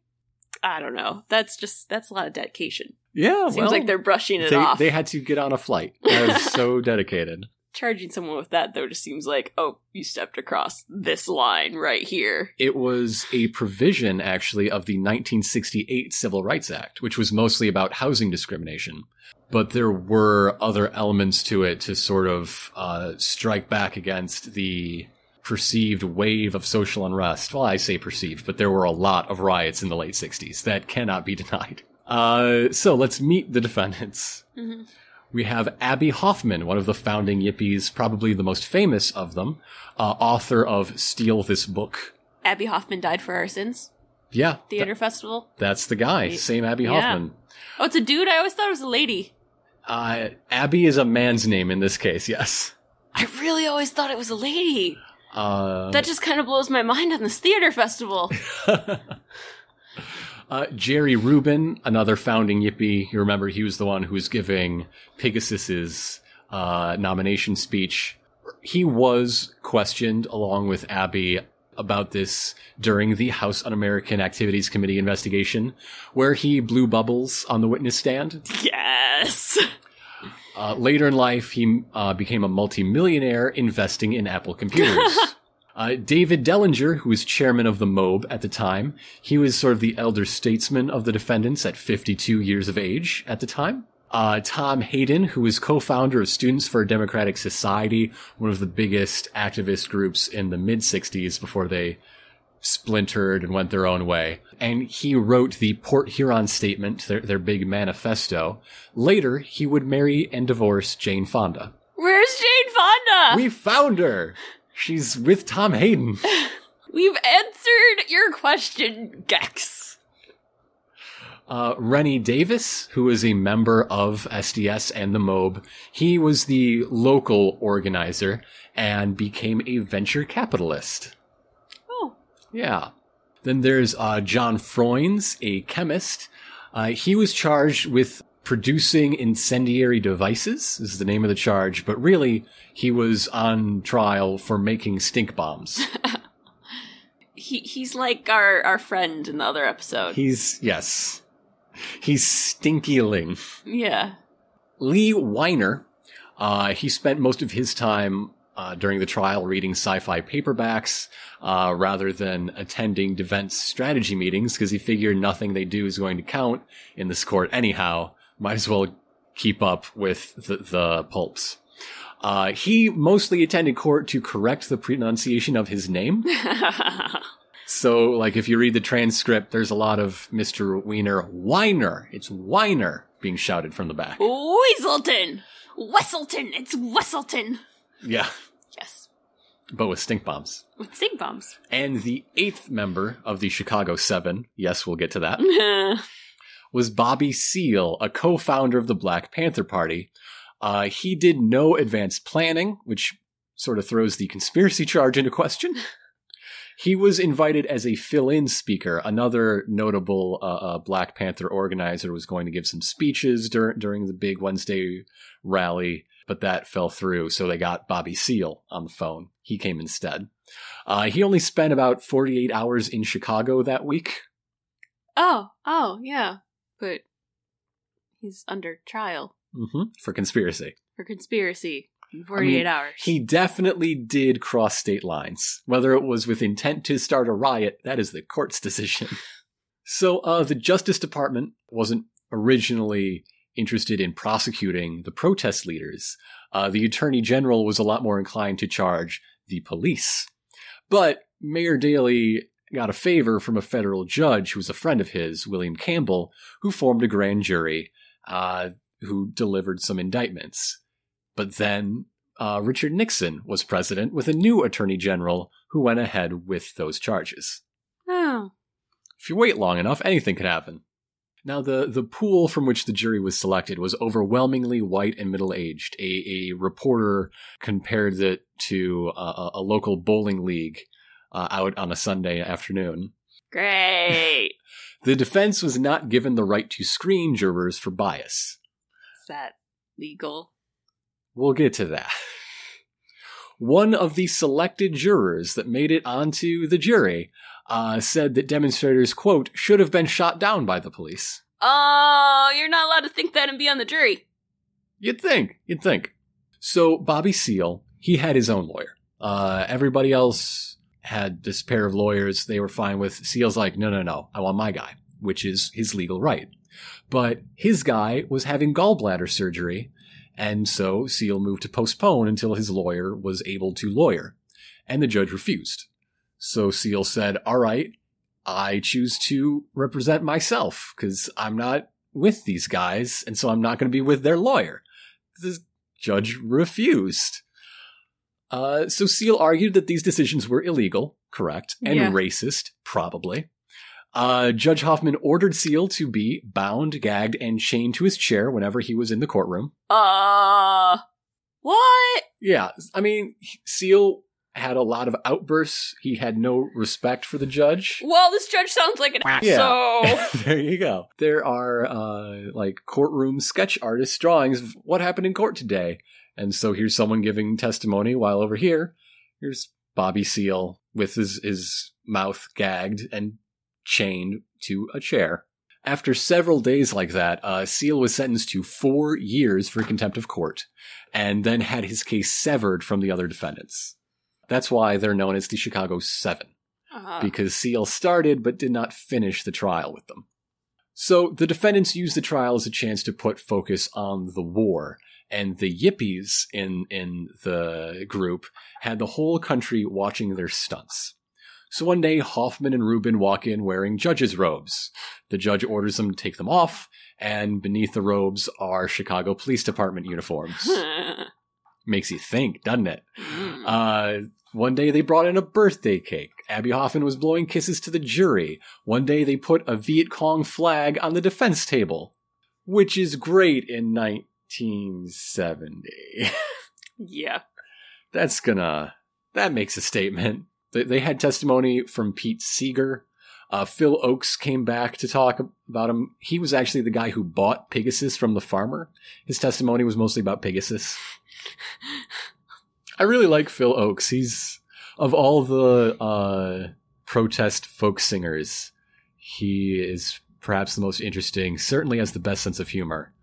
I don't know. That's just that's a lot of dedication. Yeah, Seems well, like they're brushing it they, off. they had to get on a flight. That was so dedicated. Charging someone with that though just seems like, oh, you stepped across this line right here. It was a provision, actually, of the 1968 Civil Rights Act, which was mostly about housing discrimination. But there were other elements to it to sort of uh, strike back against the perceived wave of social unrest. Well, I say perceived, but there were a lot of riots in the late 60s. That cannot be denied. Uh, so let's meet the defendants. Mhm. We have Abby Hoffman, one of the founding Yippies, probably the most famous of them, uh, author of Steal This Book. Abby Hoffman died for our sins. Yeah, Theater festival. that's the guy. Same Abby yeah. Hoffman. Oh, it's a dude. I always thought it was a lady. Uh, Abby is a man's name in this case, yes. I really always thought it was a lady. Uh, That just kind of blows my mind on this theater festival. uh, Jerry Rubin, another founding Yippie. You remember he was the one who was giving Pigasus's uh, nomination speech. He was questioned along with Abby about this during the House Un-American Activities Committee investigation, where he blew bubbles on the witness stand. yes. Uh, later in life, he uh, became a multimillionaire investing in Apple computers. uh, David Dellinger, who was chairman of the Mobe at the time, he was sort of the elder statesman of the defendants at 52 years of age at the time. Uh, Tom Hayden, who was co-founder of Students for a Democratic Society, one of the biggest activist groups in the mid 60s before they splintered and went their own way. And he wrote the Port Huron Statement, their, their big manifesto. Later, he would marry and divorce Jane Fonda. Where's Jane Fonda? We found her! She's with Tom Hayden. We've answered your question, Gex. Uh, Rennie Davis, who is a member of SDS and the Mobe, he was the local organizer and became a venture capitalist. Oh, Yeah. Then there's uh, John Froines, a chemist. Uh, he was charged with producing incendiary devices, is the name of the charge, but really he was on trial for making stink bombs. he he's like our our friend in the other episode. He's, yes, he's stinkyling. yeah. Lee Weiner, uh, he spent most of his time uh, during the trial reading sci-fi paperbacks uh, rather than attending defense strategy meetings because he figured nothing they do is going to count in this court anyhow. Might as well keep up with the, the pulps. Uh, he mostly attended court to correct the pronunciation of his name. So, like, if you read the transcript, there's a lot of Mr. Weiner, Weiner, it's Weiner being shouted from the back. Weaselton! Wesselton! It's Wesselton! Yeah, Yes. but with stink bombs. With stink bombs. And the eighth member of the Chicago Seven, yes, we'll get to that, was Bobby Seale, a co-founder of the Black Panther Party. Uh, he did no advanced planning, which sort of throws the conspiracy charge into question. He was invited as a fill-in speaker. Another notable uh, uh, Black Panther organizer was going to give some speeches dur- during the big Wednesday rally, but that fell through. So they got Bobby Seale on the phone. He came instead. Uh, he only spent about 48 hours in Chicago that week. oh, oh, yeah. But he's under trial hmm for conspiracy. for conspiracy. in 48 hours. He definitely did cross state lines. Whether it was with intent to start a riot, that is the court's decision. so, uh, the Justice Department wasn't originally interested in prosecuting the protest leaders. Uh, the Attorney General was a lot more inclined to charge the police. But Mayor Daley got a favor from a federal judge who was a friend of his, William Campbell, who formed a grand jury, uh, who delivered some indictments. But then uh, Richard Nixon was president with a new attorney general who went ahead with those charges. oh. If you wait long enough, anything could happen. Now, the, the pool from which the jury was selected was overwhelmingly white and middle aged. A, a reporter compared it to a, a local bowling league uh, out on a Sunday afternoon. Great. The defense was not given the right to screen jurors for bias. Is that legal? We'll get to that. One of the selected jurors that made it onto the jury uh, said that demonstrators, quote, should have been shot down by the police. Oh, you're not allowed to think that and be on the jury. You'd think. You'd think. So Bobby Seale, he had his own lawyer. Uh, everybody else had this pair of lawyers they were fine with. Seale's like, no, no, no, I want my guy, which is his legal right. But his guy was having gallbladder surgery, and so Seale moved to postpone until his lawyer was able to lawyer. And the judge refused. So Seale said, all right, I choose to represent myself because I'm not with these guys, and so I'm not going to be with their lawyer. The judge refused. Uh, so Seale argued that these decisions were illegal, correct, and Yeah. racist, probably. Uh, Judge Hoffman ordered Seale to be bound, gagged, and chained to his chair whenever he was in the courtroom. Uh, what? Yeah, I mean, Seale had a lot of outbursts. He had no respect for the judge. Well, this judge sounds like an asshole. there you go. There are uh, like courtroom sketch artist drawings of what happened in court today. And so here's someone giving testimony while over here, here's Bobby Seale with his, his mouth gagged and chained to a chair. After several days like that, uh, Seale was sentenced to four years for contempt of court and then had his case severed from the other defendants. That's why they're known as the Chicago Seven Uh, because Seale started but did not finish the trial with them. So the defendants used the trial as a chance to put focus on the war, and the yippies in in the group had the whole country watching their stunts. So one day Hoffman and Rubin walk in wearing judges' robes. The judge orders them to take them off, and beneath the robes are Chicago Police Department uniforms. Makes you think, doesn't it? mm. Uh, one day they brought in a birthday cake. Abby Hoffman was blowing kisses to the jury. One day they put a Viet Cong flag on the defense table, which is great in 1970. yeah. That's gonna, that makes a statement. They, they had testimony from Pete Seeger. Uh, Phil Ochs came back to talk about him. He was actually the guy who bought Pigasus from the farmer. His testimony was mostly about Pigasus. I really like Phil Ochs. He's of all the uh, protest folk singers, he is perhaps the most interesting. Certainly has the best sense of humor.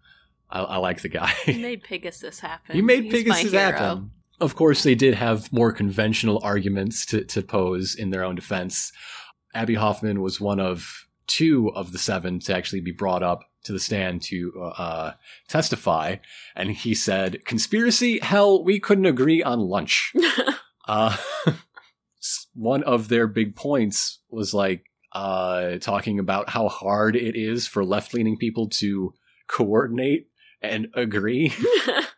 I, I like the guy. He made Pigasus happen. he made He's Pigasus happen. Of course, they did have more conventional arguments to, to pose in their own defense. Abby Hoffman was one of two of the seven to actually be brought up to the stand to uh, testify. And he said, Conspiracy? Hell, we couldn't agree on lunch. uh, one of their big points was like uh, talking about how hard it is for left leaning people to coordinate and agree.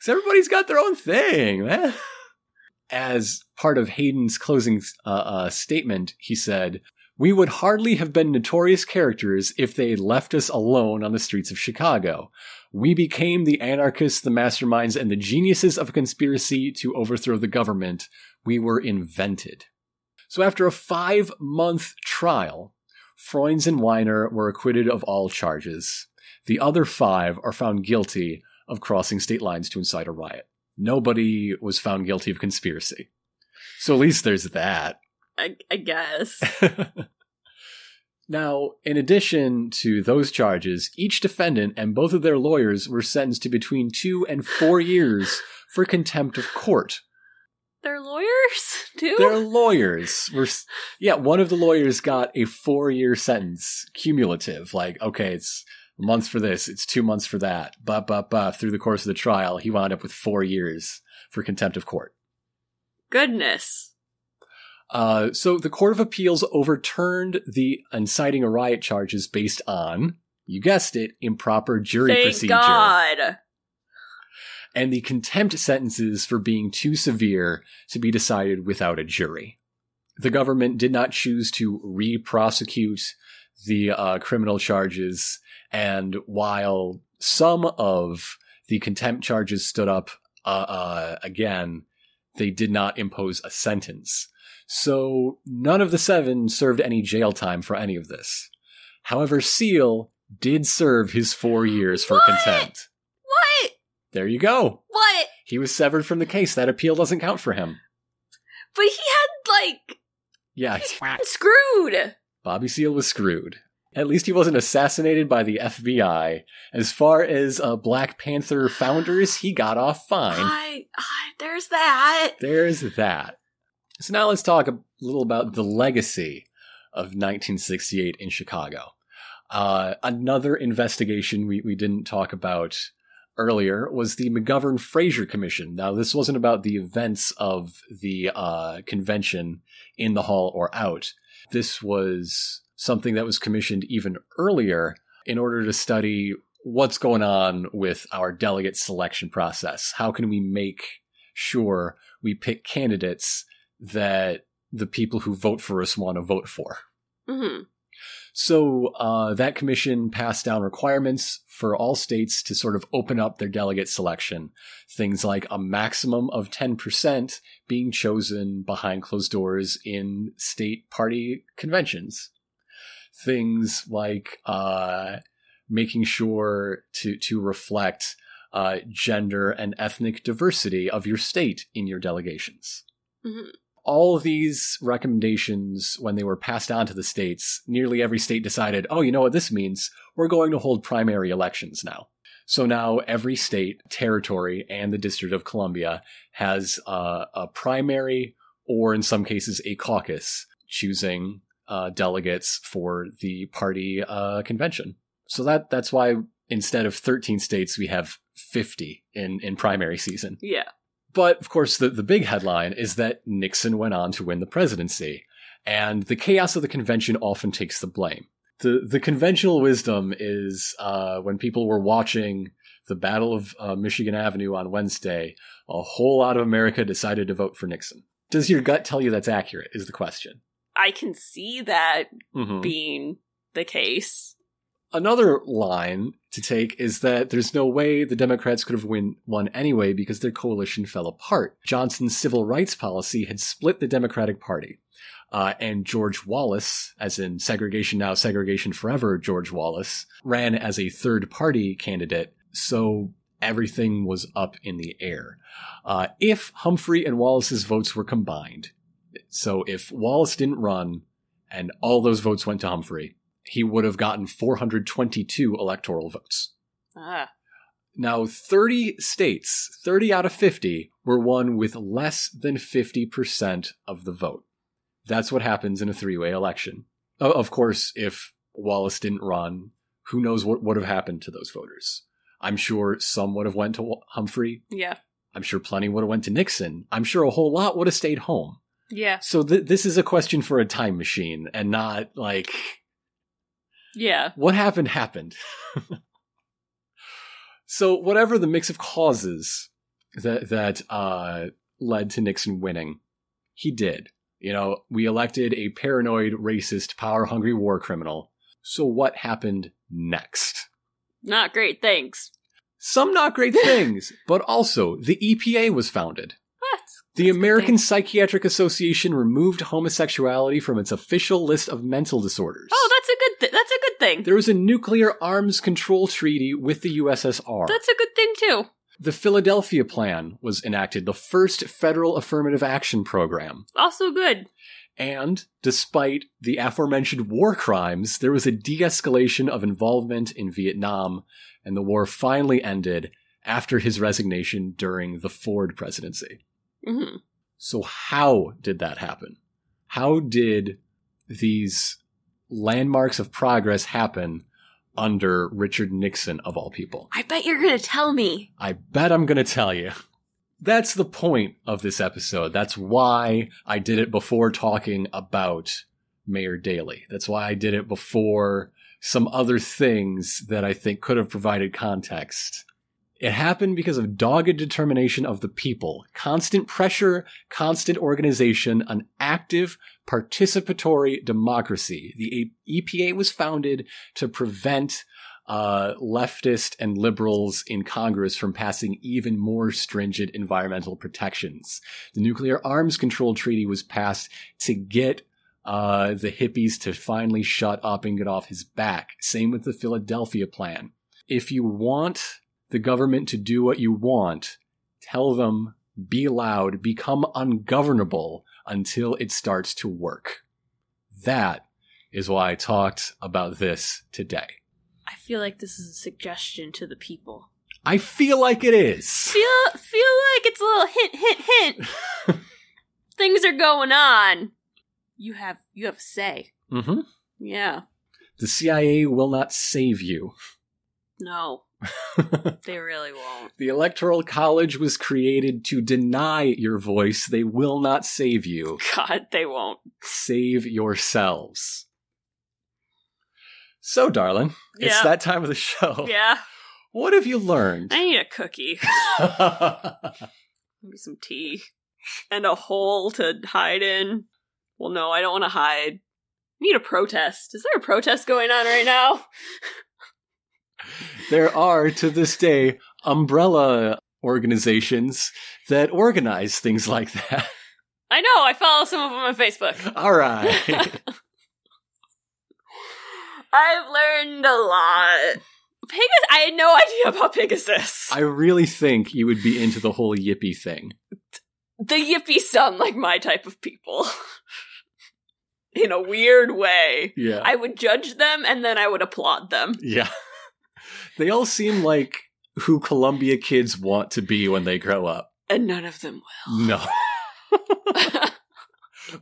Because everybody's got their own thing, man. As part of Hayden's closing uh, uh, statement, he said, We would hardly have been notorious characters if they had left us alone on the streets of Chicago. We became the anarchists, the masterminds, and the geniuses of a conspiracy to overthrow the government. We were invented. So after a five month trial, Froines and Weiner were acquitted of all charges. The other five are found guilty of crossing state lines to incite a riot. Nobody was found guilty of conspiracy. So at least there's that. I, I guess. now, in addition to those charges, each defendant and both of their lawyers were sentenced to between two and four years for contempt of court. They're lawyers too. Their lawyers were, yeah, one of the lawyers got a four year sentence, cumulative. Like, okay, it's a month for this, it's two months for that. But, but, but, through the course of the trial, he wound up with four years for contempt of court. Goodness. Uh, so the Court of Appeals overturned the inciting a riot charges based on, you guessed it, improper jury Thank procedure. God. And the contempt sentences for being too severe to be decided without a jury. the government did not choose to re-prosecute the uh, criminal charges, and while some of the contempt charges stood up uh, uh, again, they did not impose a sentence. So none of the seven served any jail time for any of this. However, Seale did serve his four years for What? contempt. What? There you go. What? He was severed from the case. That appeal doesn't count for him. But he had like Yeah, screwed. Bobby Seale was screwed. At least he wasn't assassinated by the FBI. As far as uh, Black Panther founders, he got off fine. I, I there's that. There's that. So now let's talk a little about the legacy of 1968 in Chicago. Uh, another investigation we, we didn't talk about earlier was the McGovern Fraser Commission. Now, this wasn't about the events of the uh, convention in the hall or out. This was something that was commissioned even earlier in order to study what's going on with our delegate selection process. How can we make sure we pick candidates that the people who vote for us want to vote for? hmm So uh, that commission passed down requirements for all states to sort of open up their delegate selection. Things like a maximum of 10% being chosen behind closed doors in state party conventions. Things like uh, making sure to, to reflect uh, gender and ethnic diversity of your state in your delegations hmm all of these recommendations, when they were passed on to the states, nearly every state decided, oh, you know what this means? We're going to hold primary elections now. So now every state, territory, and the District of Columbia has uh, a primary, or in some cases, a caucus, choosing uh, delegates for the party uh, convention. So that that's why instead of 13 states, we have 50 in, in primary season. Yeah. But of course, the, the big headline is that Nixon went on to win the presidency, and the chaos of the convention often takes the blame. The, the conventional wisdom is uh, when people were watching the Battle of uh, Michigan Avenue on Wednesday, a whole lot of America decided to vote for Nixon. Does your gut tell you that's accurate? Is the question. I can see that Mhm. being the case. Another line to take is that there's no way the Democrats could have win, won anyway because their coalition fell apart. Johnson's civil rights policy had split the Democratic Party. Uh, and George Wallace, as in segregation now, segregation forever, George Wallace, ran as a third party candidate. So everything was up in the air. Uh, if Humphrey and Wallace's votes were combined, so if Wallace didn't run and all those votes went to Humphrey, he would have gotten 422 electoral votes. Ah. Now, 30 states, 30 out of 50, were won with less than 50% of the vote. That's what happens in a three way election. Of course, if Wallace didn't run, who knows what would have happened to those voters. I'm sure some would have went to Humphrey. Yeah. I'm sure plenty would have went to Nixon. I'm sure a whole lot would have stayed home. Yeah. So th- this is a question for a time machine and not like Yeah. what happened happened. so whatever the mix of causes that that uh, led to Nixon winning, he did. You know, we elected a paranoid, racist, power-hungry war criminal. So what happened next? Not great things. Some not great things, but also the EPA was founded. The That's American. Psychiatric Association removed homosexuality from its official list of mental disorders. Oh, that's a good. Th- that's a good thing. There was a nuclear arms control treaty with the USSR. That's a good thing too. the Philadelphia Plan was enacted, the first federal affirmative action program. Also good. And despite the aforementioned war crimes, there was a de escalation of involvement in Vietnam, and the war finally ended after his resignation during the Ford presidency. Hmm So, how did that happen? How did these landmarks of progress happen under Richard Nixon, of all people? I bet you're gonna tell me. I bet I'm going to tell you. That's the point of this episode. That's why I did it before talking about Mayor Daley. That's why I did it before some other things that I think could have provided context. It happened because of dogged determination of the people, constant pressure, constant organization, an active participatory democracy. The EPA was founded to prevent uh, leftist and liberals in Congress from passing even more stringent environmental protections. The Nuclear Arms Control Treaty was passed to get uh, the hippies to finally shut up and get off his back. Same with the Philadelphia Plan. If you want the government to do what you want, tell them, be loud, become ungovernable until it starts to work. That is why I talked about this today. I feel like this is a suggestion to the people. I feel like it is. Feel feel like it's a little hint, hint, hint. Things are going on. You have you have a say. Mm-hmm. Yeah. The CIA will not save you. No. they really won't. The Electoral College was created to deny your voice. They will not save you. God, they won't. Save yourselves. So, darling, Yeah. it's that time of the show. Yeah. What have you learned? I need a cookie. Maybe some tea. And a hole to hide in. Well, no, I don't want to hide. Need a protest. Is there a protest going on right now? There are, to this day, umbrella organizations that organize things like that. I know, I follow some of them on Facebook. All right. I've learned a lot. Pigasus, I had no idea about Pigasus. I really think you would be into the whole yippee thing. the yippies sound like my type of people. In a weird way. Yeah. I would judge them and then I would applaud them. yeah. They all seem like who Columbia kids want to be when they grow up. And none of them will. No.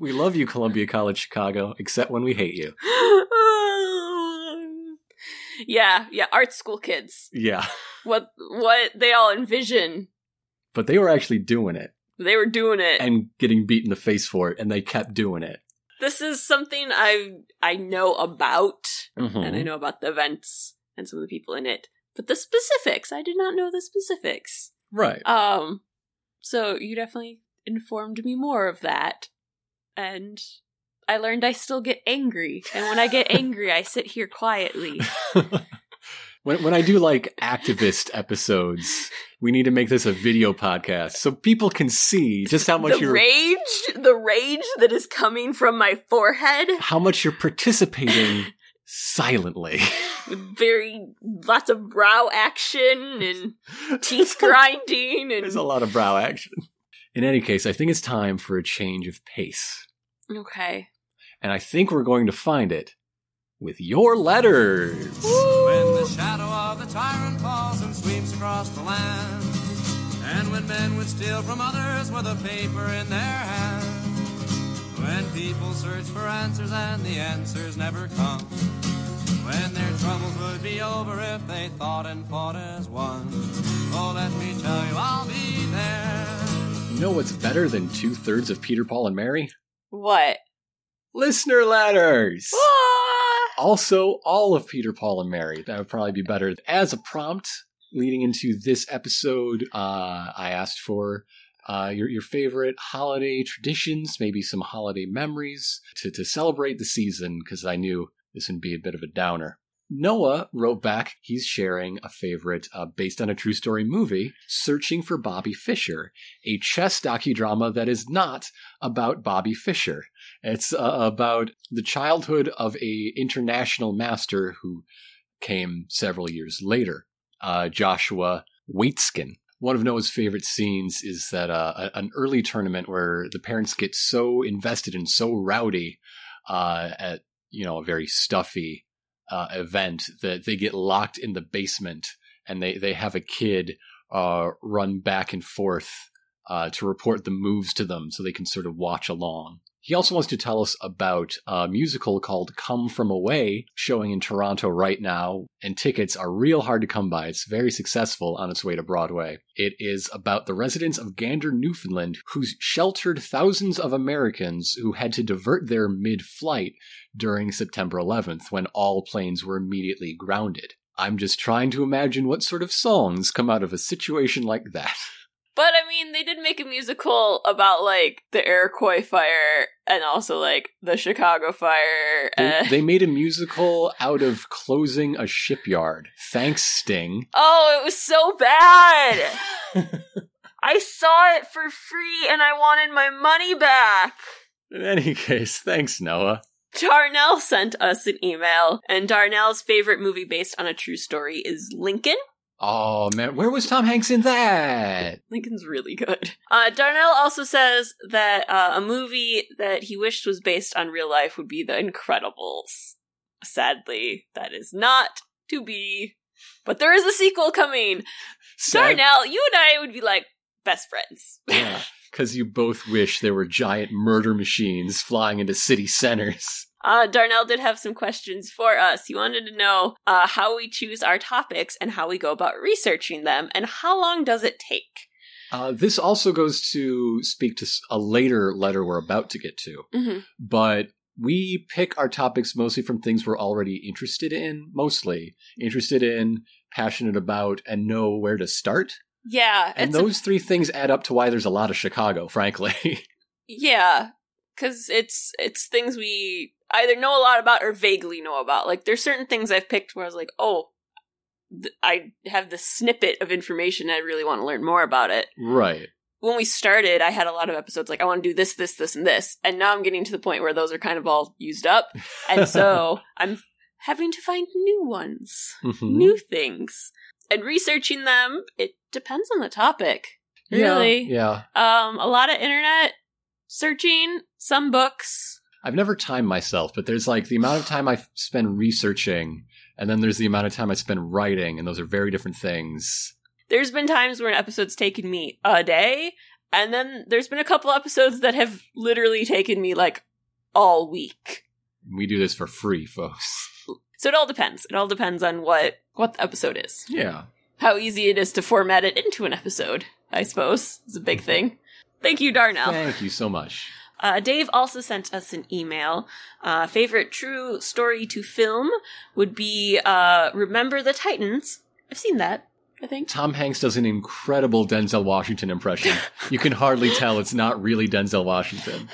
We love you, Columbia College Chicago, except when we hate you. yeah, yeah, art school kids. Yeah. What what they all envision. But they were actually doing it They were doing it. and getting beat in the face for it, and they kept doing it. this is something I I know about Mhm. and I know about the events and some of the people in it. But the specifics, I did not know the specifics. Right. Um so you definitely informed me more of that. And I learned I still get angry. And when I get angry, I sit here quietly. when when I do like activist episodes, we need to make this a video podcast so people can see just how much the you're rage, the rage that is coming from my forehead how much you're participating silently. with very lots of brow action and teeth grinding and There's a lot of brow action. In any case, I think it's time for a change of pace. Okay. And I think we're going to find it with your letters. When the shadow of the tyrant falls and sweeps across the land, and when men would steal from others with a paper in their hand, when people search for answers and the answers never come, when their troubles would be over if they thought and fought as one. Oh, let me tell you, I'll be there. You know what's better than two thirds of Peter, Paul, and Mary? What? Listener letters! Ah! Also, all of Peter, Paul, and Mary. That would probably be better. As a prompt leading into this episode, uh, I asked for uh, your, your favorite holiday traditions, maybe some holiday memories to, to celebrate the season, because I knew this would be a bit of a downer. Noah wrote back he's sharing a favorite uh, based on a true story movie, Searching for Bobby Fischer, a chess docudrama that is not about Bobby Fischer. It's uh, about the childhood of a international master who came several years later, uh, Joshua Waitzkin. One of Noah's favorite scenes is that uh, an early tournament where the parents get so invested and so rowdy uh, at you know a very stuffy uh, event that they get locked in the basement and they they have a kid uh, run back and forth uh, to report the moves to them so they can sort of watch along. He also wants to tell us about a musical called Come From Away, showing in Toronto right now, and tickets are real hard to come by. It's very successful on its way to Broadway. It is about the residents of Gander, Newfoundland, who sheltered thousands of Americans who had to divert their mid flight during September 11th when all planes were immediately grounded. I'm just trying to imagine what sort of songs come out of a situation like that. But I mean, they did make a musical about like the Iroquois fire and also like the Chicago fire. They, they made a musical out of closing a shipyard. Thanks, Sting. oh, it was so bad. I saw it for free and I wanted my money back. In any case, thanks, Noah. Darnell sent us an email, and Darnell's favorite movie based on a true story is Lincoln. Oh man, where was Tom Hanks in that? Lincoln's really good. Uh, Darnell also says that uh, a movie that he wished was based on real life would be The Incredibles. Sadly, that is not to be, but there is a sequel coming. Sad- Darnell, you and I would be like best friends. Yeah, because you both wish there were giant murder machines flying into city centers. Uh, Darnell did have some questions for us. He wanted to know uh, how we choose our topics and how we go about researching them, and how long does it take? Uh, this also goes to speak to a later letter we're about to get to, Mm-hmm. but we pick our topics mostly from things we're already interested in, mostly interested in, passionate about, and know where to start. Yeah, And it's a- those three things add up to why there's a lot of Chicago, frankly. yeah, because it's it's things we either know a lot about or vaguely know about. Like there's certain things I've picked where I was like, oh, th- I have this snippet of information. I really want to learn more about it. right. When we started, I had a lot of episodes like I want to do this, this, this, and this, and now I'm getting to the point where those are kind of all used up, and so I'm having to find new ones. Mhm. new things and researching them it depends on the topic Yeah, really Yeah. um a lot of internet searching some books I've never timed myself, but there's like the amount of time I spend researching, and then there's the amount of time I spend writing, and those are very different things. there's been times where an episode's taken me a day and then there's been a couple episodes that have literally taken me like all week We do this for free, folks. so it all depends it all depends on what what the episode is Yeah. how easy it is to format it into an episode i suppose is a big thing thank you darnell Thank you so much. Uh, Dave also sent us an email. Uh, favorite true story to film would be uh, Remember the Titans. I've seen that, I think. Tom Hanks does an incredible Denzel Washington impression. You can hardly tell it's not really Denzel Washington.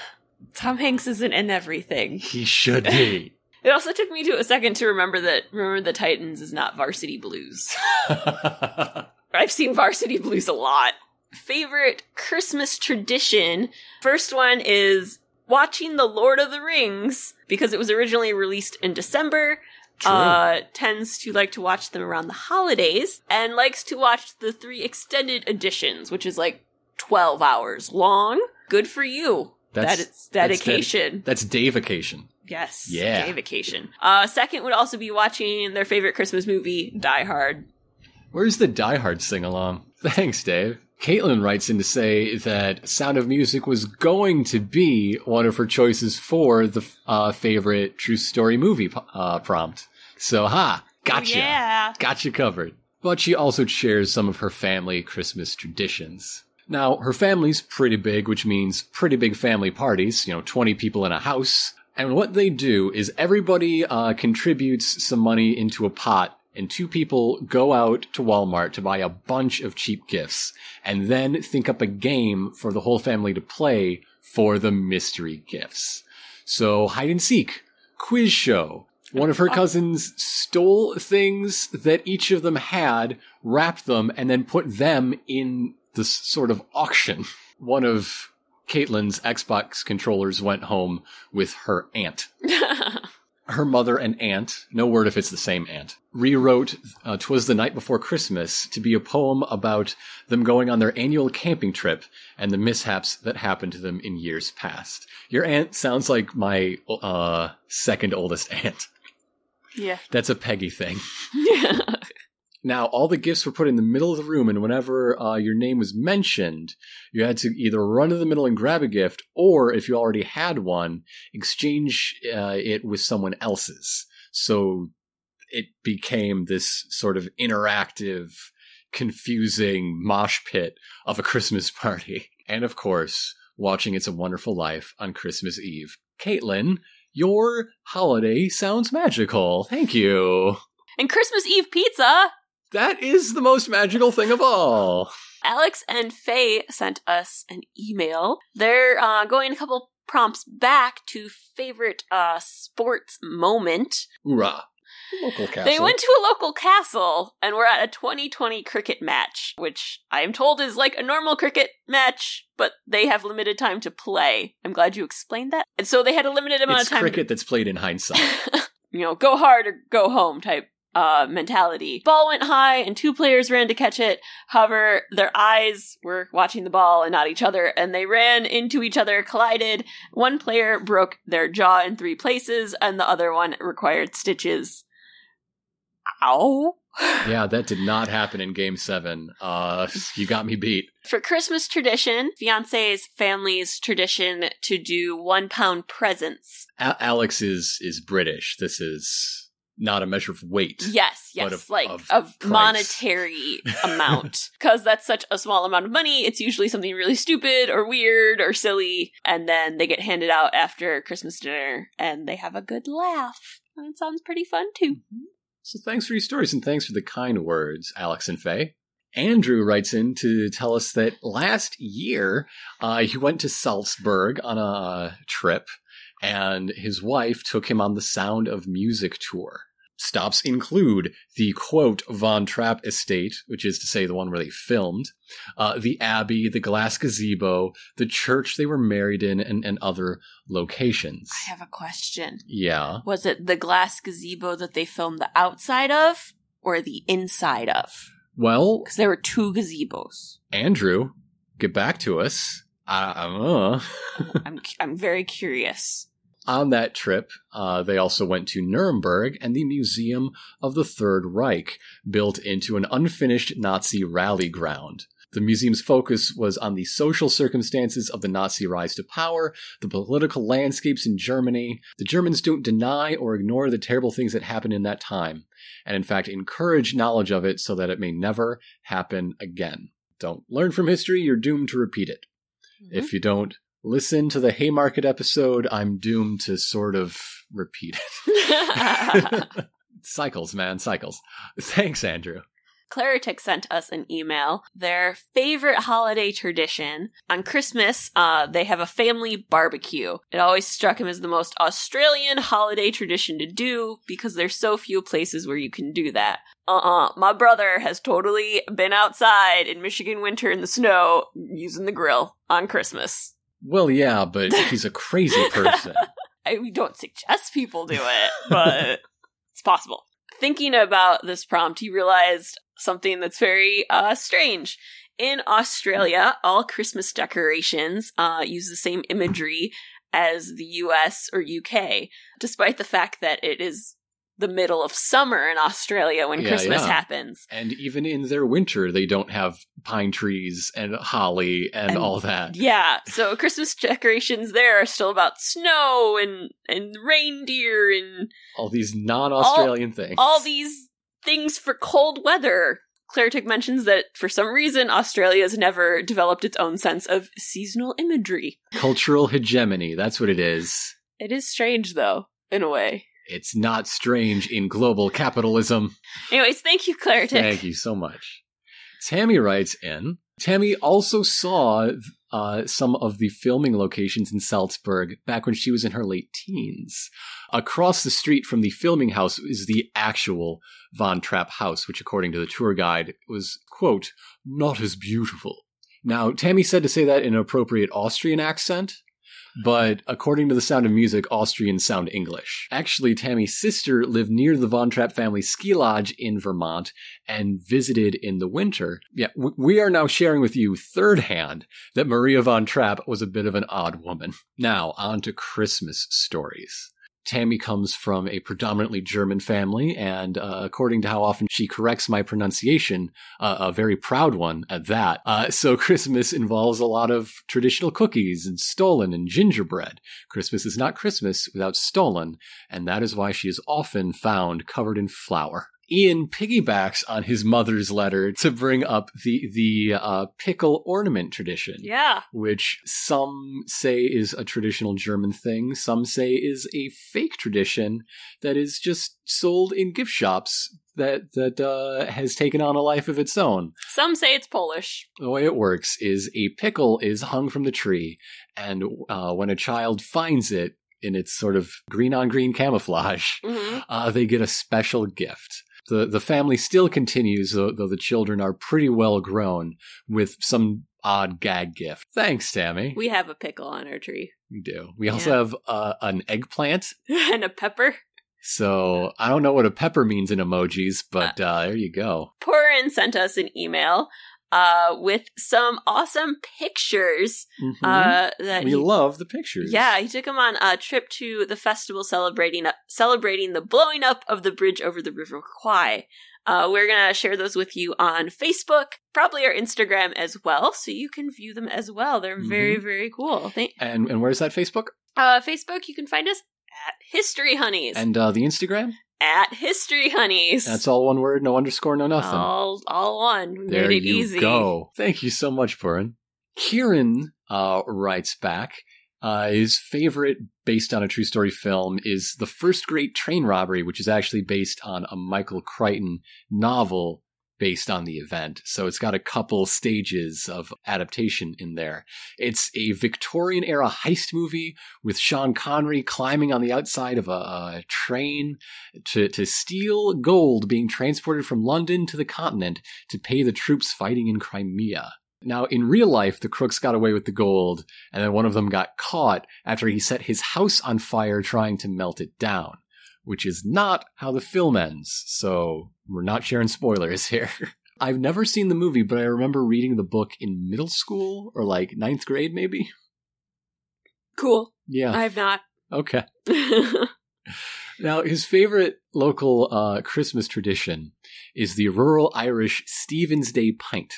Tom Hanks isn't in everything. He should be. It also took me to a second to remember that Remember the Titans is not Varsity Blues. I've seen Varsity Blues a lot. Favorite Christmas tradition. First one is watching The Lord of the Rings because it was originally released in December. True. Uh, tends to like to watch them around the holidays and likes to watch the three extended editions, which is like 12 hours long. Good for you. That's- that is that's ded- dedication. That's day vacation. yes. Yeah. Day vacation. Uh, second would also be watching their favorite Christmas movie, Die Hard. Where's the Die Hard sing along? Thanks, Dave. Caitlin writes in to say that Sound of Music was going to be one of her choices for the uh, favorite true story movie uh, prompt. So, ha, gotcha. Oh, yeah. Gotcha covered. But she also shares some of her family Christmas traditions. Now, her family's pretty big, which means pretty big family parties, you know, 20 people in a house. And what they do is everybody uh, contributes some money into a pot, and two people go out to Walmart to buy a bunch of cheap gifts, and then think up a game for the whole family to play for the mystery gifts. So, hide and seek, quiz show. One of her uh, cousins stole things that each of them had, wrapped them, and then put them in this sort of auction. One of Caitlin's Xbox controllers went home with her aunt. Her mother and aunt, no word if it's the same aunt, rewrote uh, Twas the Night Before Christmas to be a poem about them going on their annual camping trip and the mishaps that happened to them in years past. Your aunt sounds like my uh, second oldest aunt. yeah. That's a Peggy thing. Now, all the gifts were put in the middle of the room, and whenever uh, your name was mentioned, you had to either run to the middle and grab a gift, or if you already had one, exchange uh, it with someone else's. So it became this sort of interactive, confusing mosh pit of a Christmas party. And of course, watching It's a Wonderful Life on Christmas Eve. Caitlin, your holiday sounds magical. Thank you. And Christmas Eve pizza! That is the most magical thing of all. Alex and Faye sent us an email. They're uh, going a couple prompts back to favorite uh, sports moment. Hoorah. Local castle. They went to a local castle and were at a 2020 cricket match, which I am told is like a normal cricket match, but they have limited time to play. I'm glad you explained that. And so they had a limited amount it's of time. cricket that's played in hindsight. you know, go hard or go home type uh, mentality. Ball went high and two players ran to catch it. However, their eyes were watching the ball and not each other, and they ran into each other, collided. One player broke their jaw in three places, and the other one required stitches. Ow. yeah, that did not happen in game seven. Uh, you got me beat. For Christmas tradition, fiance's family's tradition to do one pound presents. A- Alex is is British. This is not a measure of weight. Yes, yes, of- like of of, monetary amount. Because that's such a small amount of money, it's usually something really stupid or weird or silly, and then they get handed out after Christmas dinner and they have a good laugh. And it sounds pretty fun too. So thanks for your stories and thanks for the kind words, Alex and Faye. Andrew writes in to tell us that last year uh, he went to Salzburg on a trip and his wife took him on the Sound of Music tour. Stops include the quote Von Trapp estate, which is to say the one where they filmed, uh, the abbey, the glass gazebo, the church they were married in, and, and other locations. I have a question. Yeah. Was it the glass gazebo that they filmed the outside of or the inside of? Well, Because there were two gazebos. Andrew, get back to us. Uh, uh. I'm I'm very curious. On that trip, uh, they also went to Nuremberg and the Museum of the Third Reich, built into an unfinished Nazi rally ground. The museum's focus was on the social circumstances of the Nazi rise to power, the political landscapes in Germany. The Germans don't deny or ignore the terrible things that happened in that time, and in fact encourage knowledge of it so that it may never happen again. Don't learn from history, you're doomed to repeat it. Mm-hmm. If you don't listen to the Haymarket episode, I'm doomed to sort of repeat it. cycles, man, cycles. Thanks, Andrew. Claritic sent us an email. Their favorite holiday tradition on Christmas, uh, they have a family barbecue. It always struck him as the most Australian holiday tradition to do because there's so few places where you can do that. Uh-uh. My brother has totally been outside in Michigan winter in the snow using the grill on Christmas. Well, yeah, but he's a crazy person. I, we don't suggest people do it, but it's possible. Thinking about this prompt, he realized something that's very uh, strange. In Australia, all Christmas decorations uh, use the same imagery as the US or UK, despite the fact that it is the middle of summer in Australia when Yeah, Christmas yeah. happens. and even in their winter, they don't have pine trees and holly and, And- all that. Yeah, so Christmas decorations there are still about snow and and reindeer and All these non-Australian things. all these things for cold weather. Claritic mentions that for some reason Australia has never developed its own sense of seasonal imagery. Cultural hegemony, that's what it is. It is strange though, in a way. It's not strange in global capitalism. Anyways, thank you, Claritic. Thank you so much. Tammy writes in. Tammy also saw uh, some of the filming locations in Salzburg back when she was in her late teens. Across the street from the filming house is the actual Von Trapp house, which, according to the tour guide, was, quote, not as beautiful. Now, Tammy said to say that in an appropriate Austrian accent, but according to the sound of music, Austrians sound English. Actually, Tammy's sister lived near the Von Trapp family ski lodge in Vermont and visited in the winter. Yeah, we are now sharing with you third hand that Maria von Trapp was a bit of an odd woman. Now, on to Christmas stories. Tammy comes from a predominantly German family, and uh, according to how often she corrects my pronunciation, uh, a very proud one at that. Uh, so Christmas involves a lot of traditional cookies and stollen and gingerbread. Christmas is not Christmas without stollen, and that is why she is often found covered in flour. Ian piggybacks on his mother's letter to bring up the the uh, pickle ornament tradition. Yeah. which some say is a traditional German thing, some say is a fake tradition that is just sold in gift shops that that uh, has taken on a life of its own. Some say it's Polish. The way it works is a pickle is hung from the tree, and uh, when a child finds it in its sort of green on green camouflage, hmm uh, they get a special gift. The the family still continues, though, though the children are pretty well grown, with some odd gag gift. Thanks, Tammy. We have a pickle on our tree We do. We also Yeah. have uh, an eggplant. and a pepper. So I don't know what a pepper means in emojis, but uh, there you go. Porin sent us an email uh, with some awesome pictures Mhm. uh, that we he love the pictures. Yeah, he took him on a trip to the festival celebrating celebrating the blowing up of the bridge over the River Kwai. Uh, we're gonna share those with you on Facebook, probably our Instagram as well, so you can view them as well. They're very, very cool. Thank- And and where's that Facebook? uh, Facebook, you can find us at History Honeys. And uh, the Instagram? At History Honeys. That's all one word, no underscore, no nothing. all, all one. We there made it you easy. go. Thank you so much, Purin. Kieran uh, writes back. Uh, his favorite, based on a true story film, is The First Great Train Robbery, which is actually based on a Michael Crichton novel based on the event. So it's got a couple stages of adaptation in there. It's a Victorian era heist movie with Sean Connery climbing on the outside of a, a train to, to steal gold being transported from London to the continent to pay the troops fighting in Crimea. Now, in real life, the crooks got away with the gold, and then one of them got caught after he set his house on fire trying to melt it down, which is not how the film ends, so we're not sharing spoilers here. I've never seen the movie, but I remember reading the book in middle school, or like ninth grade, maybe? Cool. Yeah. I have not. Okay. Now, his favorite local uh, Christmas tradition is the rural Irish Stephen's Day pint.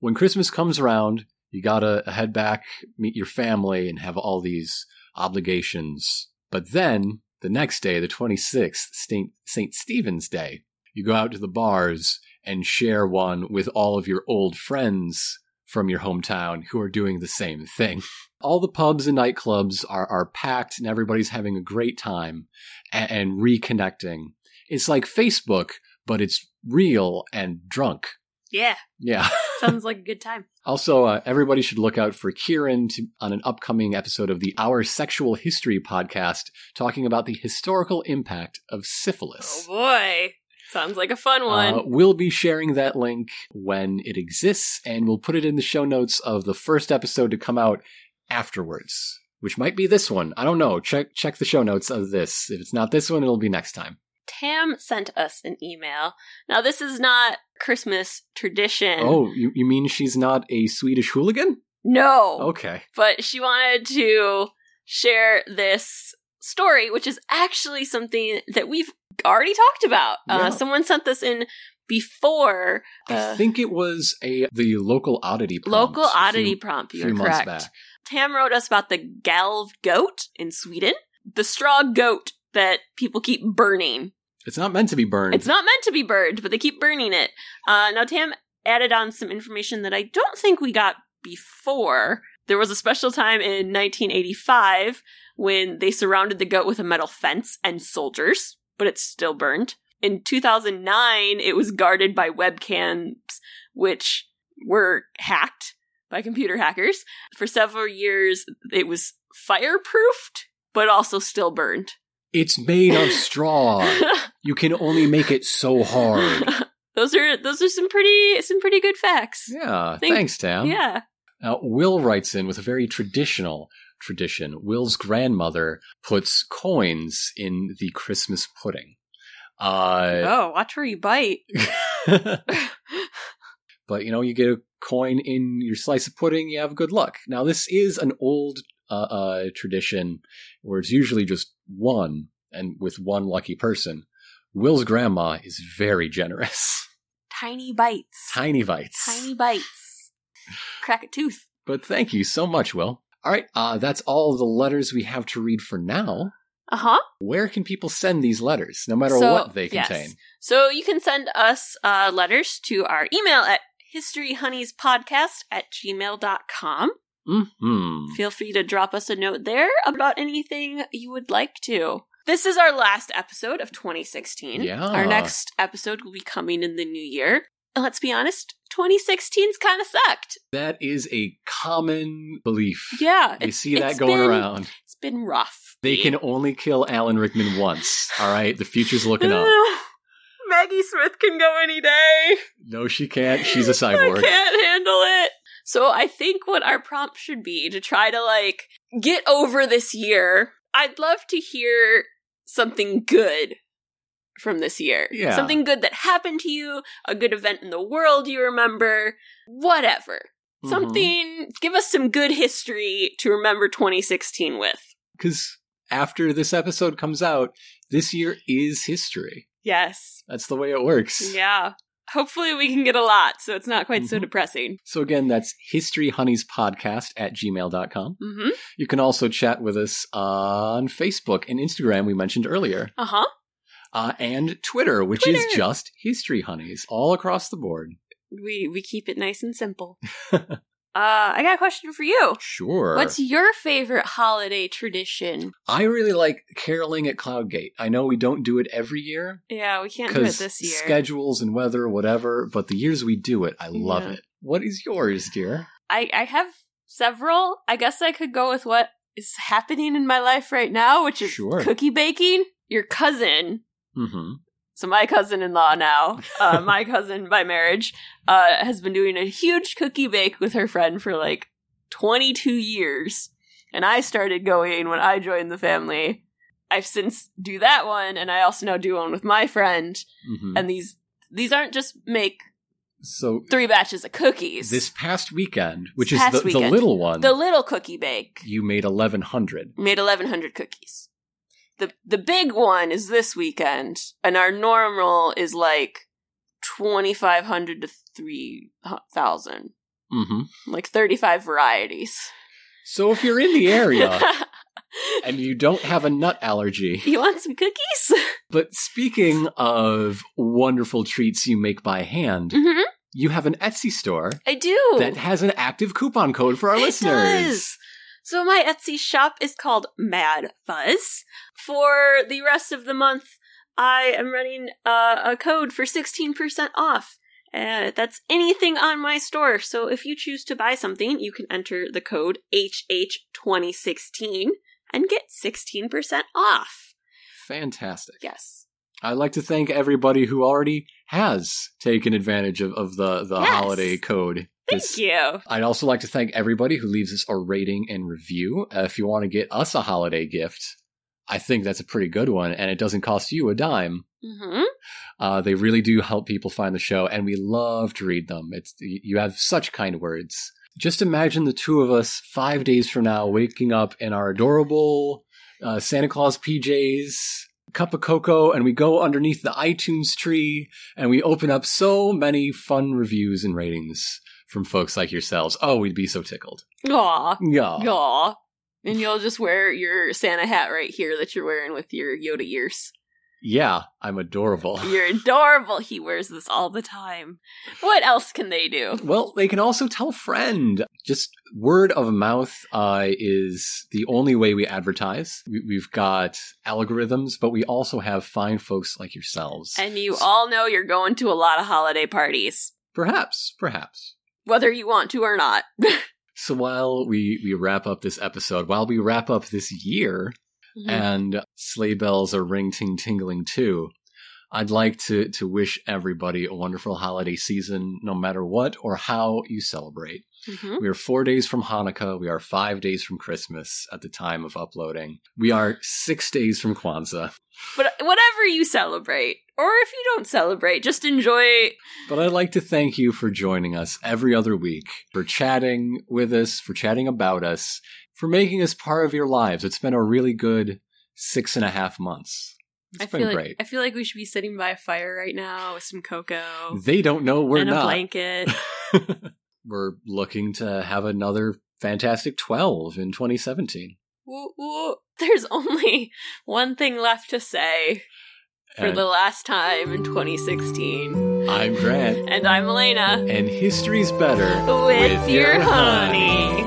When Christmas comes around, you gotta head back, meet your family, and have all these obligations. But then, the next day, the 26th, St. St. Stephen's Day, you go out to the bars and share one with all of your old friends from your hometown who are doing the same thing. All the pubs and nightclubs are, are packed and everybody's having a great time and, and reconnecting. It's like Facebook, but it's real and drunk. Yeah. Yeah. Sounds like a good time. Also, uh, everybody should look out for Kieran to, on an upcoming episode of the Our Sexual History podcast, talking about the historical impact of syphilis. Oh boy. Sounds like a fun one. Uh, we'll be sharing that link when it exists, and we'll put it in the show notes of the first episode to come out afterwards, which might be this one. I don't know. Check check the show notes of this. If it's not this one, it'll be next time. Tam sent us an email. Now, this is not Christmas tradition. Oh, you, you mean she's not a Swedish hooligan? No. Okay. But she wanted to share this story, which is actually something that we've already talked about. Yeah. Uh, someone sent this in before I think it was a the local oddity prompt local a few- oddity prompt. You're months correct. back. Tam wrote us about the Gävle goat in Sweden, the straw goat that people keep burning. It's not meant to be burned. It's not meant to be burned, but they keep burning it. Uh, now, Tam added on some information that I don't think we got before. There was a special time in 1985 when they surrounded the goat with a metal fence and soldiers, but it's still burned. In 2009, it was guarded by webcams, which were hacked by computer hackers. For several years, it was fireproofed, but also still burned. It's made of straw. you can only make it so hard. those are those are some pretty some pretty good facts. Yeah. Think- thanks, Tam. yeah. Now, Will writes in with a very traditional tradition. Will's grandmother puts coins in the Christmas pudding. Uh, Oh, watch where you bite. but you know, you get a coin in your slice of pudding, you have good luck. Now, this is an old uh, uh, tradition where it's usually just one, and with one lucky person. Will's grandma is very generous. Tiny bites. Tiny bites. Tiny bites. Crack a tooth. But thank you so much, Will. All right, uh, that's all the letters we have to read for now. Uh huh. Where can people send these letters, no matter So, what they yes. contain? So you can send us uh, letters to our email at historyhoneyspodcast at gmail.com. Hmm. Feel free to drop us a note there about anything you would like to. This is our last episode of 2016. Yeah. Our next episode will be coming in the new year. And let's be honest, 2016's kind of sucked. That is a common belief. Yeah. You see that going been- around. It's been rough. They can only kill Alan Rickman once. All right, the future's looking up. Maggie Smith can go any day. No, she can't. She's a cyborg. I can't handle it. So I think what our prompt should be to try to like get over this year. I'd love to hear something good from this year. Yeah. Something good that happened to you, a good event in the world you remember, whatever. Mhm. Something give us some good history to remember 2016 with. Because after this episode comes out, this year is history. Yes. That's the way it works. Yeah. Hopefully we can get a lot so it's not quite so Mhm. depressing. So again, that's historyhoneyspodcast at gmail.com. Mhm. You can also chat with us on Facebook and Instagram, we mentioned earlier, Uh-huh. uh, and Twitter, which Twitter. is just History Honeys, all across the board. We we keep it nice and simple. uh, I got a question for you. Sure. What's your favorite holiday tradition? I really like caroling at Cloud Gate. I know we don't do it every year Yeah, we can't do it this year. schedules and weather, whatever, but the years we do it, I love Yeah. it. What is yours, dear? I I have several. I guess I could go with what is happening in my life right now, which is Sure. cookie baking. Your cousin, Mm-hmm. So my cousin-in-law now, uh, my cousin by marriage, uh, has been doing a huge cookie bake with her friend for like 22 years. And I started going when I joined the family. I've since do that one, and I also now do one with my friend. Mm-hmm. And these these aren't just make so three batches of cookies. this past weekend, which This is the, the little one, the little cookie bake you made 1,100. made 1,100 cookies. The The big one is this weekend, and our normal is like 2,500 to 3,000, Mm-hmm. like 35 varieties. So if you're in the area and you don't have a nut allergy, you want some cookies? but speaking of wonderful treats you make by hand, hmm you have an Etsy store I do. that has an active coupon code for our It listeners. does. So my Etsy shop is called Mad Fuzz. For the rest of the month, I am running uh, a code for 16% off. Uh, that's anything on my store. So if you choose to buy something, you can enter the code HH2016 and get 16% off. Fantastic. Yes. I'd like to thank everybody who already has taken advantage of, of the, the Yes. holiday code. Thank This- you. I'd also like to thank everybody who leaves us a rating and review. Uh, if you want to get us a holiday gift, I think that's a pretty good one, and it doesn't cost you a dime. hmm Uh, they really do help people find the show, and we love to read them. It's you have such kind words. Just imagine the two of us five days from now waking up in our adorable uh, Santa Claus PJs, cup of cocoa, and we go underneath the iTunes tree and we open up so many fun reviews and ratings from folks like yourselves. Oh, we'd be so tickled. Aw. Yeah. Aw. And you'll just wear your Santa hat right here that you're wearing with your Yoda ears. Yeah, I'm adorable. You're adorable. He wears this all the time. What else can they do? Well, they can also tell friend. Just word of mouth uh, is the only way we advertise. We, we've got algorithms, but we also have fine folks like yourselves. And you all know you're going to a lot of holiday parties, perhaps, perhaps. Whether you want to or not. So while we, we wrap up this episode, while we wrap up this year, Mm-hmm. and sleigh bells are ring ting tingling too. I'd like to to wish everybody a wonderful holiday season, no matter what or how you celebrate. Mhm. We are four days from Hanukkah. We are five days from Christmas at the time of uploading. We are six days from Kwanzaa. But whatever you celebrate, or if you don't celebrate, just enjoy. But I'd like to thank you for joining us every other week, for chatting with us, for chatting about us, for making us part of your lives. It's been a really good six and a half months. It's I been feel like great. I feel like we should be sitting by a fire right now with some cocoa They don't know we're and a not. blanket. we're looking to have another fantastic 12 in 2017. Woo, woo. There's only one thing left to say for And the last time in 2016. I'm Grant, And I'm Elena. and history's better With, your honey.